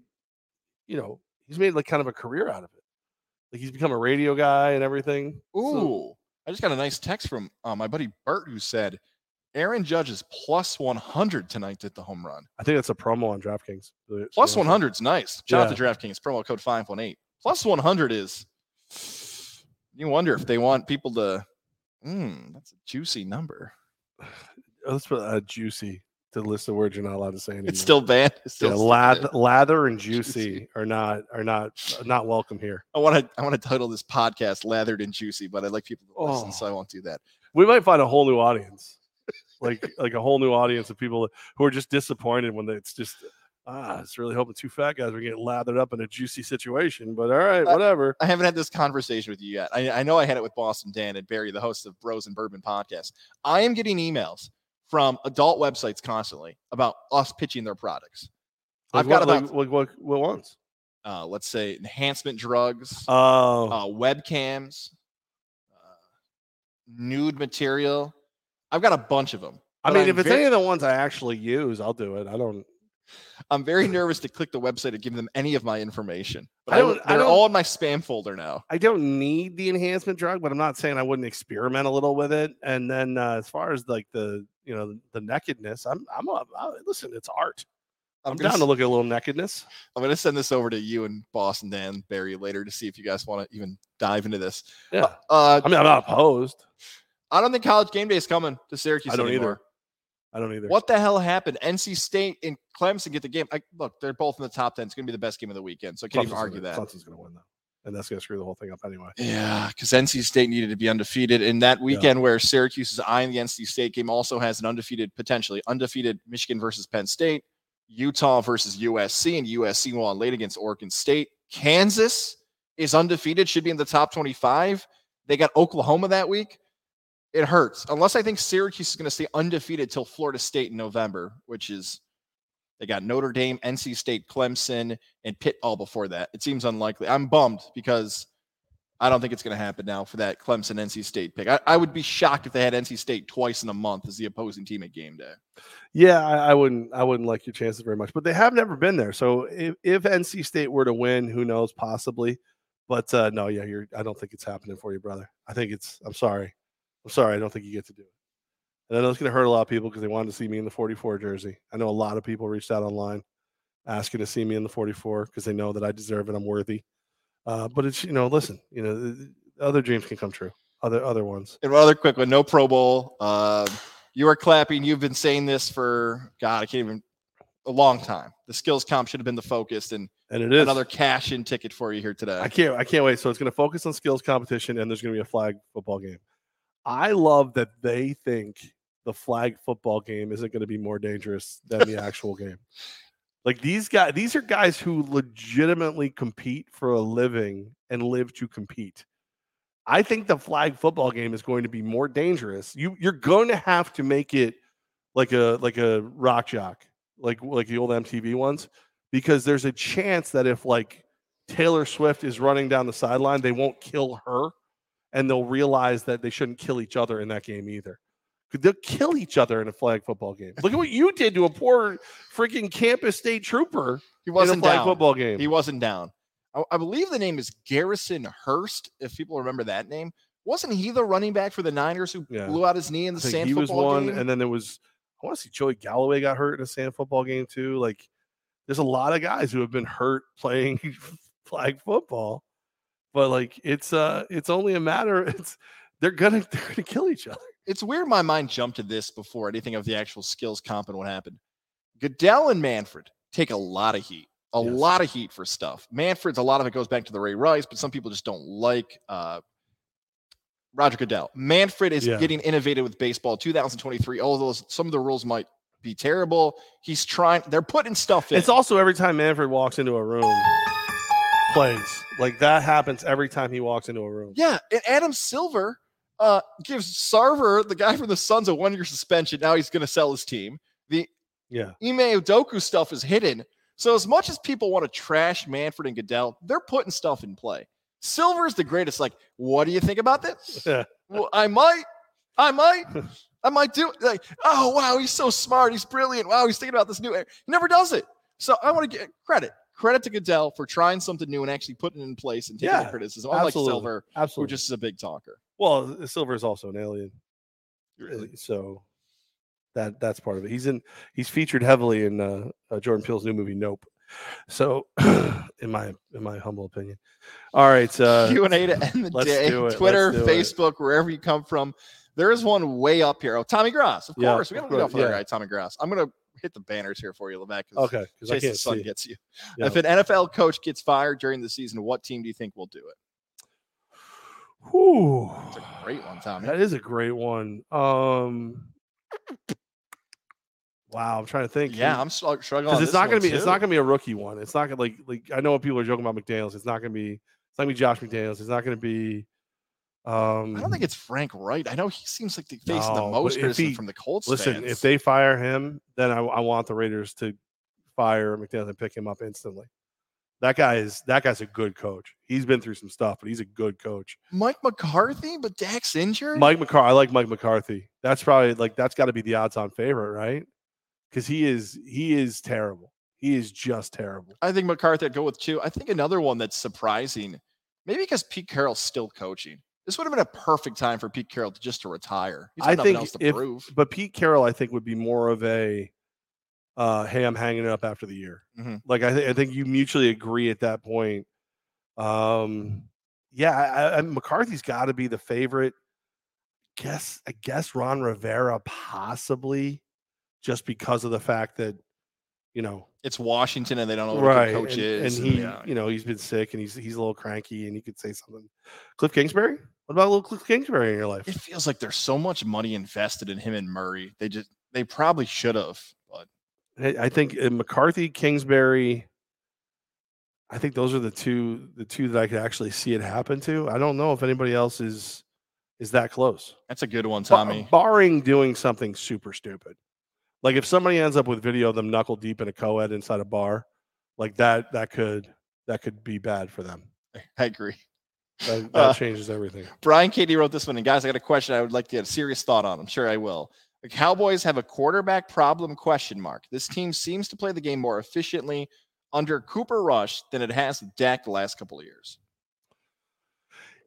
you know, he's made like kind of a career out of it. Like he's become a radio guy and everything. So- Ooh, I just got a nice text from uh, my buddy Bert who said Aaron Judge is plus 100 tonight at the home run. I think that's a promo on DraftKings. So- Plus 100 is nice. Shout out to DraftKings promo code 518. Plus 100 is. You wonder if they want people to. Mm, that's a juicy number. Let's put a juicy to the list of words you're not allowed to say anymore. It's still banned. It's still yeah, still lath- there. lather and Juicy. juicy are not are not not welcome here. I want to. I want to title this podcast "Lathered and Juicy," but I'd like people to listen, so Oh. I won't do that. We might find a whole new audience, like like a whole new audience of people who are just disappointed when they, it's just ah, it's really hoping two fat guys are getting lathered up in a juicy situation. But all right, whatever. I haven't had this conversation with you yet. I, I know I had it with Boston Dan and Barry, the host of Bros and Bourbon podcast. I am getting emails from adult websites constantly about us pitching their products. I've got what, about like, what what ones? uh, let's say enhancement drugs, Oh, uh, webcams, uh, nude material. I've got a bunch of them. I mean, I'm if it's very- any of the ones I actually use, I'll do it. I don't. I'm very nervous to click the website to give them any of my information. But I I don't- I they're don't- all in my spam folder now. I don't need the enhancement drug, but I'm not saying I wouldn't experiment a little with it. And then uh, as far as like the you know the nakedness, I'm I'm a, I, listen. It's art. I'm, gonna down to look at a little nakedness. I'm gonna send this over to you and Boston Dan Barry later to see if you guys want to even dive into this. Yeah, Uh, I mean I'm not opposed. I don't think college game day is coming to Syracuse I don't anymore. either. I don't either. What the hell happened? NC State and Clemson get the game. I, look, they're both in the top ten. It's gonna be the best game of the weekend, so I can't even argue gonna, that. Clemson's going to win though, and that's going to screw the whole thing up anyway. Yeah, because NC State needed to be undefeated, and that weekend where Syracuse's eye eyeing the NC State game also has an undefeated, potentially undefeated Michigan versus Penn State, Utah versus USC, and USC won late against Oregon State, Kansas is undefeated, should be in the top 25. They got Oklahoma that week. It hurts. Unless I think Syracuse is going to stay undefeated till Florida State in November, which is they got Notre Dame, NC State, Clemson, and Pitt all before that. It seems unlikely. I'm bummed because I don't think it's going to happen now for that Clemson NC State pick. I, I, would be shocked if they had NC State twice in a month as the opposing team at game day. Yeah, I, I, wouldn't. I wouldn't like your chances very much. But they have never been there. So if, if NC State were to win, who knows? Possibly. But uh, no, yeah, you're. I don't think it's happening for you, brother. I think it's. I'm sorry. I'm sorry. I don't think you get to do it. And I know it's going to hurt a lot of people because they wanted to see me in the 44 jersey. I know a lot of people reached out online asking to see me in the 44 because they know that I deserve it. I'm worthy. Uh, but it's you know, listen, you know, other dreams can come true. Other other ones. And one other quick one, no Pro Bowl. Uh, you are clapping. You've been saying this for God, I can't even a long time. The skills comp should have been the focus, and and it is another cash in ticket for you here today. I can't I can't wait. So it's going to focus on skills competition, and there's going to be a flag football game. I love that they think the flag football game isn't going to be more dangerous than the actual game. Like these guys, these are guys who legitimately compete for a living and live to compete. I think the flag football game is going to be more dangerous. You you're going to have to make it like a like a rock jock, like like the old MTV ones, because there's a chance that if like Taylor Swift is running down the sideline, they won't kill her, and they'll realize that they shouldn't kill each other in that game either. They'll kill each other in a flag football game. Look at what you did to a poor freaking campus state trooper. He wasn't in a flag down. football game. He wasn't down. I, I, believe the name is Garrison Hearst. If people remember that name, wasn't he the running back for the Niners who yeah. blew out his knee in the sand he was one, game? And then there was, I want to see Joey Galloway got hurt in a sand football game too. Like, there's a lot of guys who have been hurt playing flag football, but like it's uh it's only a matter. It's they're gonna they're gonna kill each other it's weird my mind jumped to this before anything of the actual skills comp and what happened. Goodell and Manfred take a lot of heat, a yes. lot of heat for stuff. Manfred's a lot of it goes back to the Ray Rice, but some people just don't like uh, Roger Goodell. Manfred is yeah. getting innovative with baseball 2023. Although some of the rules might be terrible, he's trying. They're putting stuff in. It's also every time Manfred walks into a room, plays like that happens every time he walks into a room. Yeah, and Adam Silver uh, gives Sarver, the guy from the Suns, a one year suspension. Now he's going to sell his team. The yeah Ime Udoka stuff is hidden. So as much as people want to trash Manfred and Goodell, they're putting stuff in play. Silver is the greatest. Like, what do you think about this? well, I might, I might, I might do it. Like, oh wow, he's so smart. He's brilliant. Wow, he's thinking about this new. Air. He never does it. So I want to get credit credit to Goodell for trying something new and actually putting it in place and taking yeah, criticism. Unlike absolutely. Silver, absolutely. who just is a big talker. Well, Silver is also an alien, really. so that that's part of it. He's in. He's featured heavily in uh, uh, Jordan Peele's new movie Nope. So, in my in my humble opinion, all right. Uh, Q and A to end the day. Twitter, Facebook, it. wherever you come from. There is one way up here. Oh, Tommy Grass, of course. Yeah, we got to off with yeah. guy, Tommy Grass. I'm gonna hit the banners here for you, Levack. Okay, because Chase the Sun gets you. Yeah. If an NFL coach gets fired during the season, what team do you think will do it? Whew. That's a great one, Tommy. That is a great one. Um, wow, I'm trying to think. Yeah, I'm struggling. It's not going to be. Too. It's not going to be a rookie one. It's not going to like like. I know what people are joking about McDaniels. It's not going to be. It's not going to be Josh McDaniels. It's not going to be. Um, I don't think it's Frank Reich. I know he seems like the face no, the most criticism from the Colts. Listen, fans. if they fire him, then I, I, want the Raiders to fire McDaniel and pick him up instantly. That guy is that guy's a good coach. He's been through some stuff, but he's a good coach. Mike McCarthy, but Dak's injured. Mike McCarthy, I like Mike McCarthy. That's probably like that's got to be the odds-on favorite, right? Because he is he is terrible. He is just terrible. I think McCarthy I'd go with two. I think another one that's surprising, maybe because Pete Carroll's still coaching. This would have been a perfect time for Pete Carroll to just to retire. I think if, prove. but Pete Carroll, I think would be more of a, uh, hey, I'm hanging it up after the year. Mm-hmm. Like I, th- I think you mutually agree at that point. Um, yeah, I, I, McCarthy's got to be the favorite. Guess I guess Ron Rivera possibly, just because of the fact that you know it's Washington and they don't know what right. coach and, is. And, and he, yeah. you know, he's been sick and he's he's a little cranky and he could say something. Cliff Kingsbury? What about little Cliff Kingsbury in your life? It feels like there's so much money invested in him and Murray. They just they probably should have, but I think uh, McCarthy, Kingsbury. I think those are the two the two that I could actually see it happen to. I don't know if anybody else is is that close. That's a good one, Tommy. barring doing something super stupid. Like if somebody ends up with video of them knuckle deep in a co-ed inside a bar, like that that could that could be bad for them. I agree. That, that uh, changes everything. Brian Katie wrote this one, and guys, I got a question. I would like to get a serious thought on. I'm sure I will. The Cowboys have a quarterback problem? Question mark. This team seems to play the game more efficiently under Cooper Rush than it has Dak the last couple of years.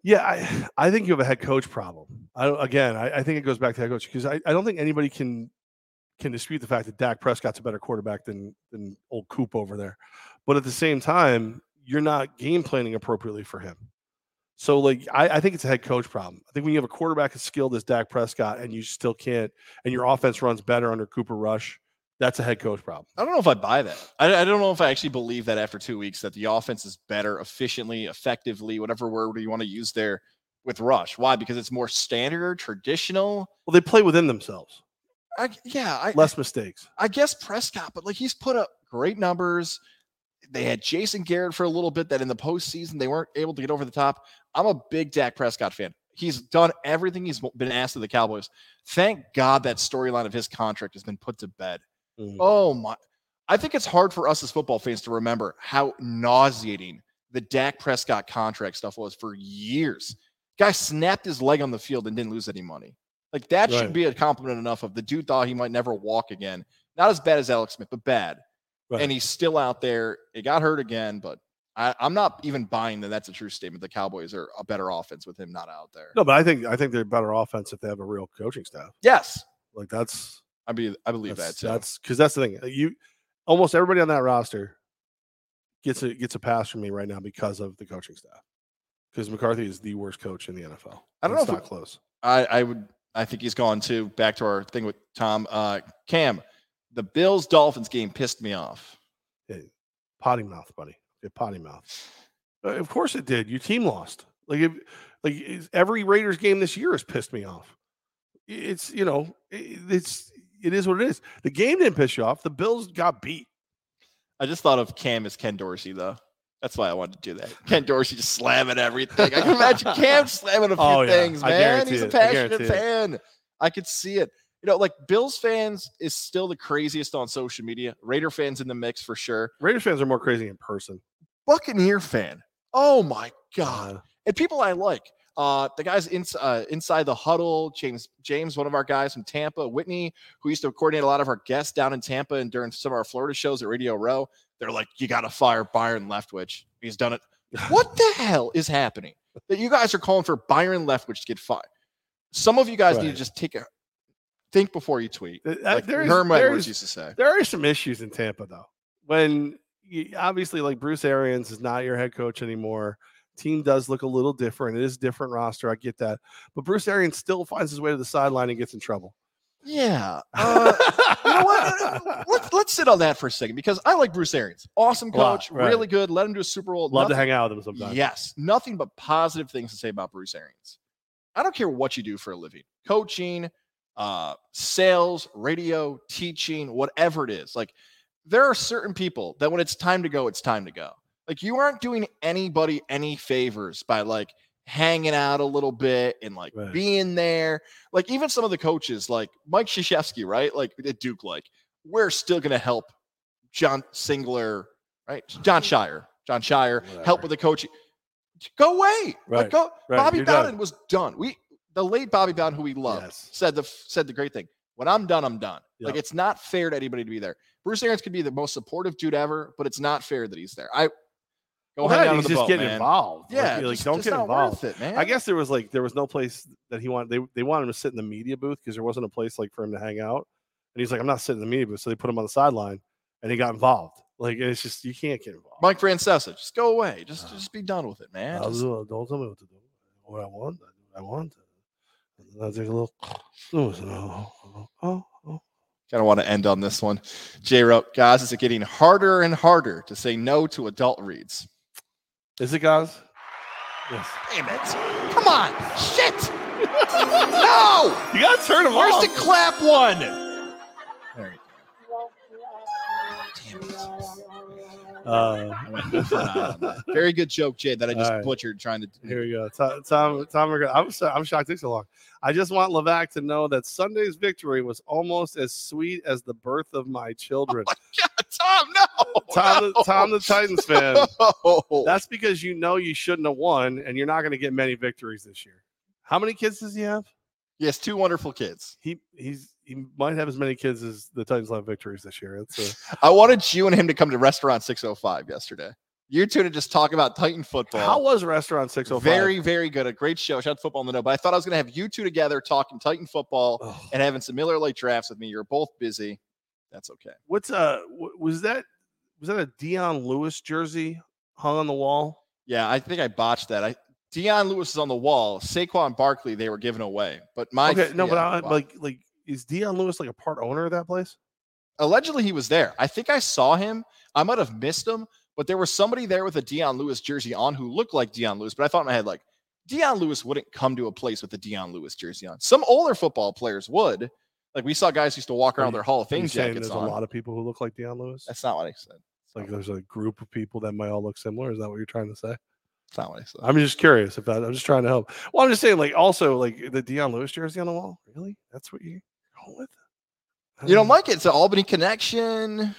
Yeah, I, I think you have a head coach problem. I, again, I, I think it goes back to head coach because I, I don't think anybody can can dispute the fact that Dak Prescott's a better quarterback than than old Coop over there. But at the same time, you're not game planning appropriately for him. So, like, I, I, think it's a head coach problem. I think when you have a quarterback as skilled as Dak Prescott and you still can't, and your offense runs better under Cooper Rush, that's a head coach problem. I don't know if I buy that. I, I, don't know if I actually believe that after two weeks that the offense is better, efficiently, effectively, whatever word you want to use there with Rush. Why? Because it's more standard, traditional. Well, they play within themselves. I, yeah, I, less mistakes. I guess Prescott, but like he's put up great numbers. They had Jason Garrett for a little bit. That in the postseason they weren't able to get over the top. I'm a big Dak Prescott fan. He's done everything he's been asked of the Cowboys. Thank God that storyline of his contract has been put to bed. Mm-hmm. Oh my! I think it's hard for us as football fans to remember how nauseating the Dak Prescott contract stuff was for years. Guy snapped his leg on the field and didn't lose any money. Like that right. should be a compliment enough of the dude thought he might never walk again. Not as bad as Alex Smith, but bad. Right. And he's still out there. It got hurt again, but I, am not even buying that that's a true statement. The Cowboys are a better offense with him not out there. No, but I think I think they're better offense if they have a real coaching staff. Yes, like that's I be I believe that too. That's because that's the thing. Uh, you almost everybody on that roster gets a gets a pass from me right now because of the coaching staff. Because McCarthy is the worst coach in the NFL. I don't know. If it's not close. I I would I think he's gone too. Back to our thing with Tom uh, Cam. The Bills Dolphins game pissed me off. Hey, potty mouth, buddy. Hey, potty mouth. Uh, of course it did. Your team lost. Like if, like every Raiders game this year has pissed me off. It's you know it's it is what it is. The game didn't piss you off. The Bills got beat. I just thought of Cam as Ken Dorsey, though. That's why I wanted to do that. Ken Dorsey just slamming everything. I can imagine Cam slamming a few oh, yeah. things, man. He's a passionate fan. I could see it. You know, like Bills fans is still the craziest on social media. Raider fans in the mix for sure. Raider fans are more crazy in person. Buccaneer fan. Oh my god. And people I like. Uh, the guys in, uh, inside the huddle, James, James, one of our guys from Tampa, Whitney, who used to coordinate a lot of our guests down in Tampa and during some of our Florida shows at Radio Row. They're like, you got to fire Byron Leftwich. He's done it. what the hell is happening that you guys are calling for Byron Leftwich to get fired? Some of you guys right. need to just take a think before you tweet. Uh, like Herm Edwards used to say. There are some issues in Tampa though. When you, obviously, like Bruce Arians is not your head coach anymore team does look a little different. It is a different roster. I get that. But Bruce Arians still finds his way to the sideline and gets in trouble. Yeah. Uh, you know what? Let's, let's sit on that for a second because I like Bruce Arians. Awesome coach, lot, right. really good. Let him do a Super Bowl. Love nothing, to hang out with him sometimes. Yes. Nothing but positive things to say about Bruce Arians. I don't care what you do for a living coaching, uh, sales, radio, teaching, whatever it is. Like, there are certain people that when it's time to go, it's time to go. Like you aren't doing anybody any favors by like hanging out a little bit and like right. being there. Like even some of the coaches, like Mike Krzyzewski, right? Like at Duke, like we're still gonna help John Singler, right? John mm-hmm. Shire, Jon Scheyer, Whatever. help with the coaching. Go away. Right. Like go. Right. Bobby You're Bowden done. was done. We the late Bobby Bowden, who we love, yes. said the said the great thing. When I'm done, I'm done. Yep. Like it's not fair to anybody to be there. Bruce Arians could be the most supportive dude ever, but it's not fair that he's there. I Go hang he's just boat, getting man. involved. Yeah, like, like don't get involved. It, man. I guess there was like there was no place that he wanted. They they wanted him to sit in the media booth because there wasn't a place like for him to hang out. And he's like, I'm not sitting in the media booth, so they put him on the sideline, and he got involved. Like it's just you can't get involved. Mike Francesa, just go away. Just uh, just be done with it, man. Just, do, not tell me what to do. What I want, I want. I take a little. Oh, oh, oh. Kind of want to end on this one. Jay wrote, guys, is it getting harder and harder to say no to adult reads? Is it, guys? Yes. Damn it. Come on. Shit. no. You got to turn them Where's off. the clap one? There you go. Damn it. Uh, Very good joke, Jay, that I just All right. butchered trying to. Here we go. Tom, Tom, Tom I'm, so, I'm shocked it took so long. I just want Levack to know that Sunday's victory was almost as sweet as the birth of my children. Tom, no. Tom, no. the, Tom, the Titans fan. No. That's because you know you shouldn't have won, and you're not going to get many victories this year. How many kids does he have? Yes, two wonderful kids. He he's he might have as many kids as the Titans have victories this year. It's a, I wanted you and him to come to Restaurant 605 yesterday. You two to just talk about Titan football. how was Restaurant 605? Very, very good. A great show. Shout out to football in the know. But I thought I was going to have you two together talking Titan football Ugh. and having some Miller Lite drafts with me. You're both busy. That's okay. What's uh was that was that a Dion Lewis jersey hung on the wall? Yeah, I think I botched that. I Dion Lewis is on the wall. Saquon Barkley, they were giving away. But my okay, no, but I, like like is Dion Lewis like a part owner of that place? allegedly he was there. I think I saw him. I might have missed him, but there was somebody there with a Dion Lewis jersey on who looked like Dion Lewis. But I thought in my head, like, Dion Lewis wouldn't come to a place with a Dion Lewis jersey on. Some older football players would. Like we saw guys used to walk around with their Hall of Fame jackets there's on. a lot of people who look like Dion Lewis. That's not what I said. It's like there's a group of people that might all look similar. Is that what you're trying to say? That's not what I said. I'm just curious if that. I'm just trying to help. Well, I'm just saying, like, also like the Dion Lewis jersey on the wall. Really? That's what you're going with? You don't Uh, like it? It's an Albany connection.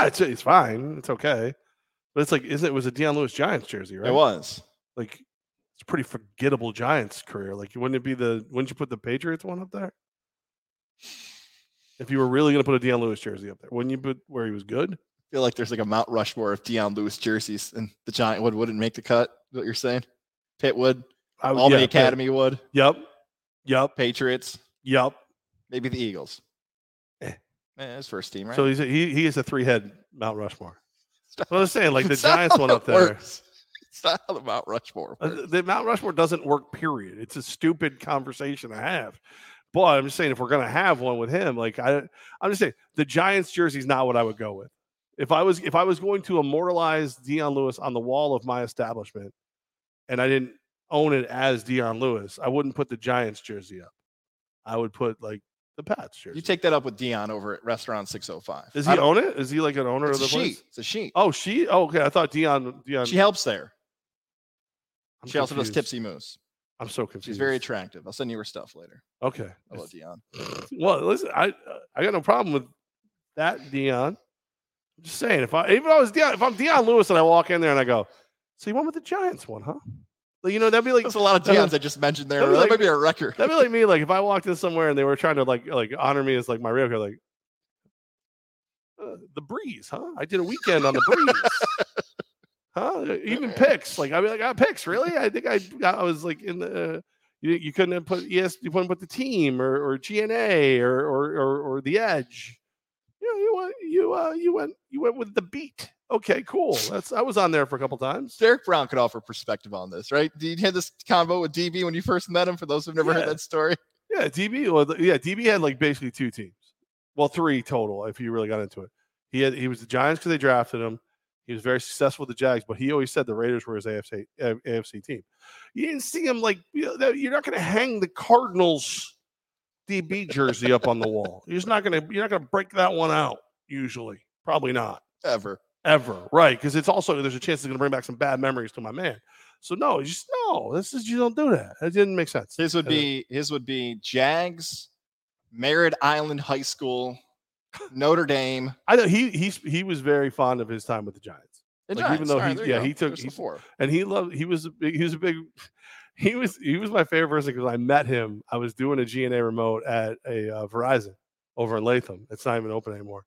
Yeah, it's it's fine. It's okay. But it's like, is it was a Dion Lewis Giants jersey, right? It was. Like, it's a pretty forgettable Giants career. Like, wouldn't it be the? Wouldn't you put the Patriots one up there? If you were really going to put a Dion Lewis jersey up there, wouldn't you put where he was good? I feel like there's like a Mount Rushmore of Dion Lewis jerseys, and the Giant would wouldn't make the cut. What you're saying? Pitt would. I Albany yeah, Academy would. Yep. Yep. Patriots. Yep. Maybe the Eagles. Eh. Eh, his first team, right? So he's a, he he is a three head Mount Rushmore. That's what I was saying, like the It's Giants one up there. works. It's not how the Mount Rushmore Uh, works. The Mount Rushmore doesn't work. Period. It's a stupid conversation to have. But I'm just saying, if we're gonna have one with him, like I, I'm just saying, the Giants jersey is not what I would go with. If I was if I was going to immortalize Dion Lewis on the wall of my establishment, and I didn't own it as Dion Lewis, I wouldn't put the Giants jersey up. I would put like the Pats jersey. You take that up with Dion over at Restaurant 605. Does he own it? Is he like an owner of the place? she. It's a she. Oh, she. Oh, okay. I thought Dion. Dion. She helps there. I'm She also does. Tipsy Moose. I'm so confused. She's very attractive. I'll send you her stuff later. okay. I love Dion. Well, listen, I I got no problem with that, Dion. I'm just saying, if I even if I was Dion, if I'm Dion Lewis and I walk in there and I go, so you went with the Giants one, huh? Like, you know, that'd be like There's a lot of Dion's I just mentioned there. that'd be That like- might be a record. That'd be like me, like if I walked in somewhere and they were trying to like like honor me as like my real like uh, the breeze, huh? I did a weekend on the breeze. Huh? Even picks. Like I mean, I got picks, really? I think I I was like in the uh, you, you couldn't have put yes, you couldn't put the team or or GNA or or or, or the edge. You know, you went you uh you went you went with the beat. Okay, cool. That's I was on there for a couple times. Derek Brown could offer perspective on this, right? Did you had this convo with DB when you first met him? For those who've never Yeah. heard that story, Yeah, DB. Well, yeah, DB had like basically two teams. Well, three total if you really got into it. He had he was the Giants because they drafted him. He was very successful with the Jags, but he always said the Raiders were his AFC AFC team. You didn't see him like you know, you're not going to hang the Cardinals DB jersey up on the wall. You're not going to you're not going to break that one out. Usually, probably not ever. ever, right? Because it's also there's a chance it's going to bring back some bad memories to my man. So no, just no. This is you don't do that. It didn't make sense. His would be his would be Jags, Merritt Island High School, Notre Dame. I know he he's he was very fond of his time with the Giants, the Like, even though right, he- yeah, he took- There's he's- four. and he loved. He was a big. He was a big. He was he was my favorite person because I met him. I was doing a GNA remote at a uh, Verizon over in Latham. It's not even open anymore.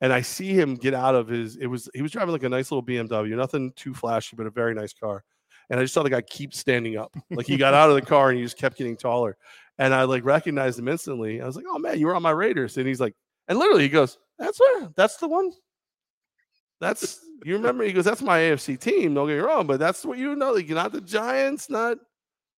And I see him get out of his. It was he was driving like a nice little BMW, nothing too flashy, but a very nice car. And I just saw the guy keep standing up. Like he got out of the car and he just kept getting taller. And I like recognized him instantly. I was like, "Oh man, you were on my Raiders." And he's like, and literally he goes, "That's where. That's the one. That's you remember." He goes, "That's my AFC team." Don't get me wrong, but that's what you know. Like not the Giants, not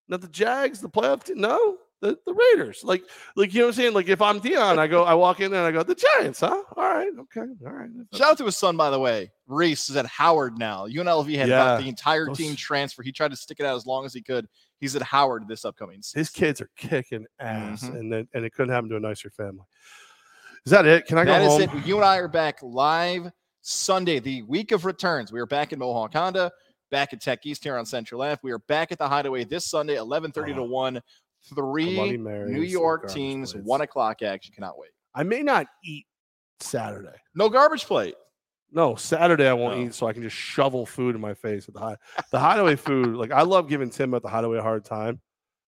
not the Jags, the playoff team. No, the, the Raiders. Like like you know what I'm saying. Like if I'm Dion, I go, I walk in there and I go, "The Giants, huh? All right, okay, all right." Shout out to his son, by the way. Reese is at Howard now. UNLV had Yeah, about the entire those- team transfer. He tried to stick it out as long as he could. He's at Howard this upcoming season. His kids are kicking ass, Mhm. and then and it couldn't happen to a nicer family. Is that it? Can I That go is home? it. You and I are back live Sunday, the week of returns. We are back in Mohawk Honda, back at Tech East here on Central Ave. We are back at the Hideaway this Sunday, 11:30 to Oh. 1. Three New York teams, plates. one o'clock action. Cannot wait. I may not eat Saturday. No garbage plate. No, Saturday I won't No. eat, so I can just shovel food in my face at the high. The Hideaway food, like I love giving Tim at the Hideaway a hard time,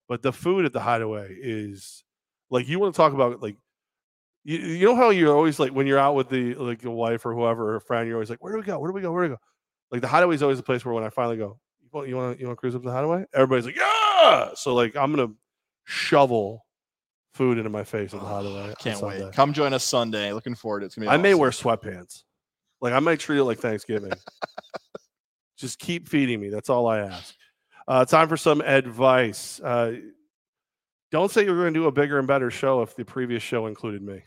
but the food at the Hideaway is like you want to talk about like you, you know how you're always like when you're out with the like your wife or whoever or a friend, you're always like, where do we go? Where do we go? Where do we go? Like the Hideaway is always the place where when I finally go, you want you want you want to cruise up the Hideaway? Everybody's like, yeah. So like I'm gonna shovel food into my face at the Hideaway. Can't Sunday. wait. Come join us Sunday. Looking forward to it. It's gonna be I may wear sweatpants. Like I might treat it like Thanksgiving. Just keep feeding me. That's all I ask. Uh, time for some advice. Uh, don't say you're going to do a bigger and better show if the previous show included me.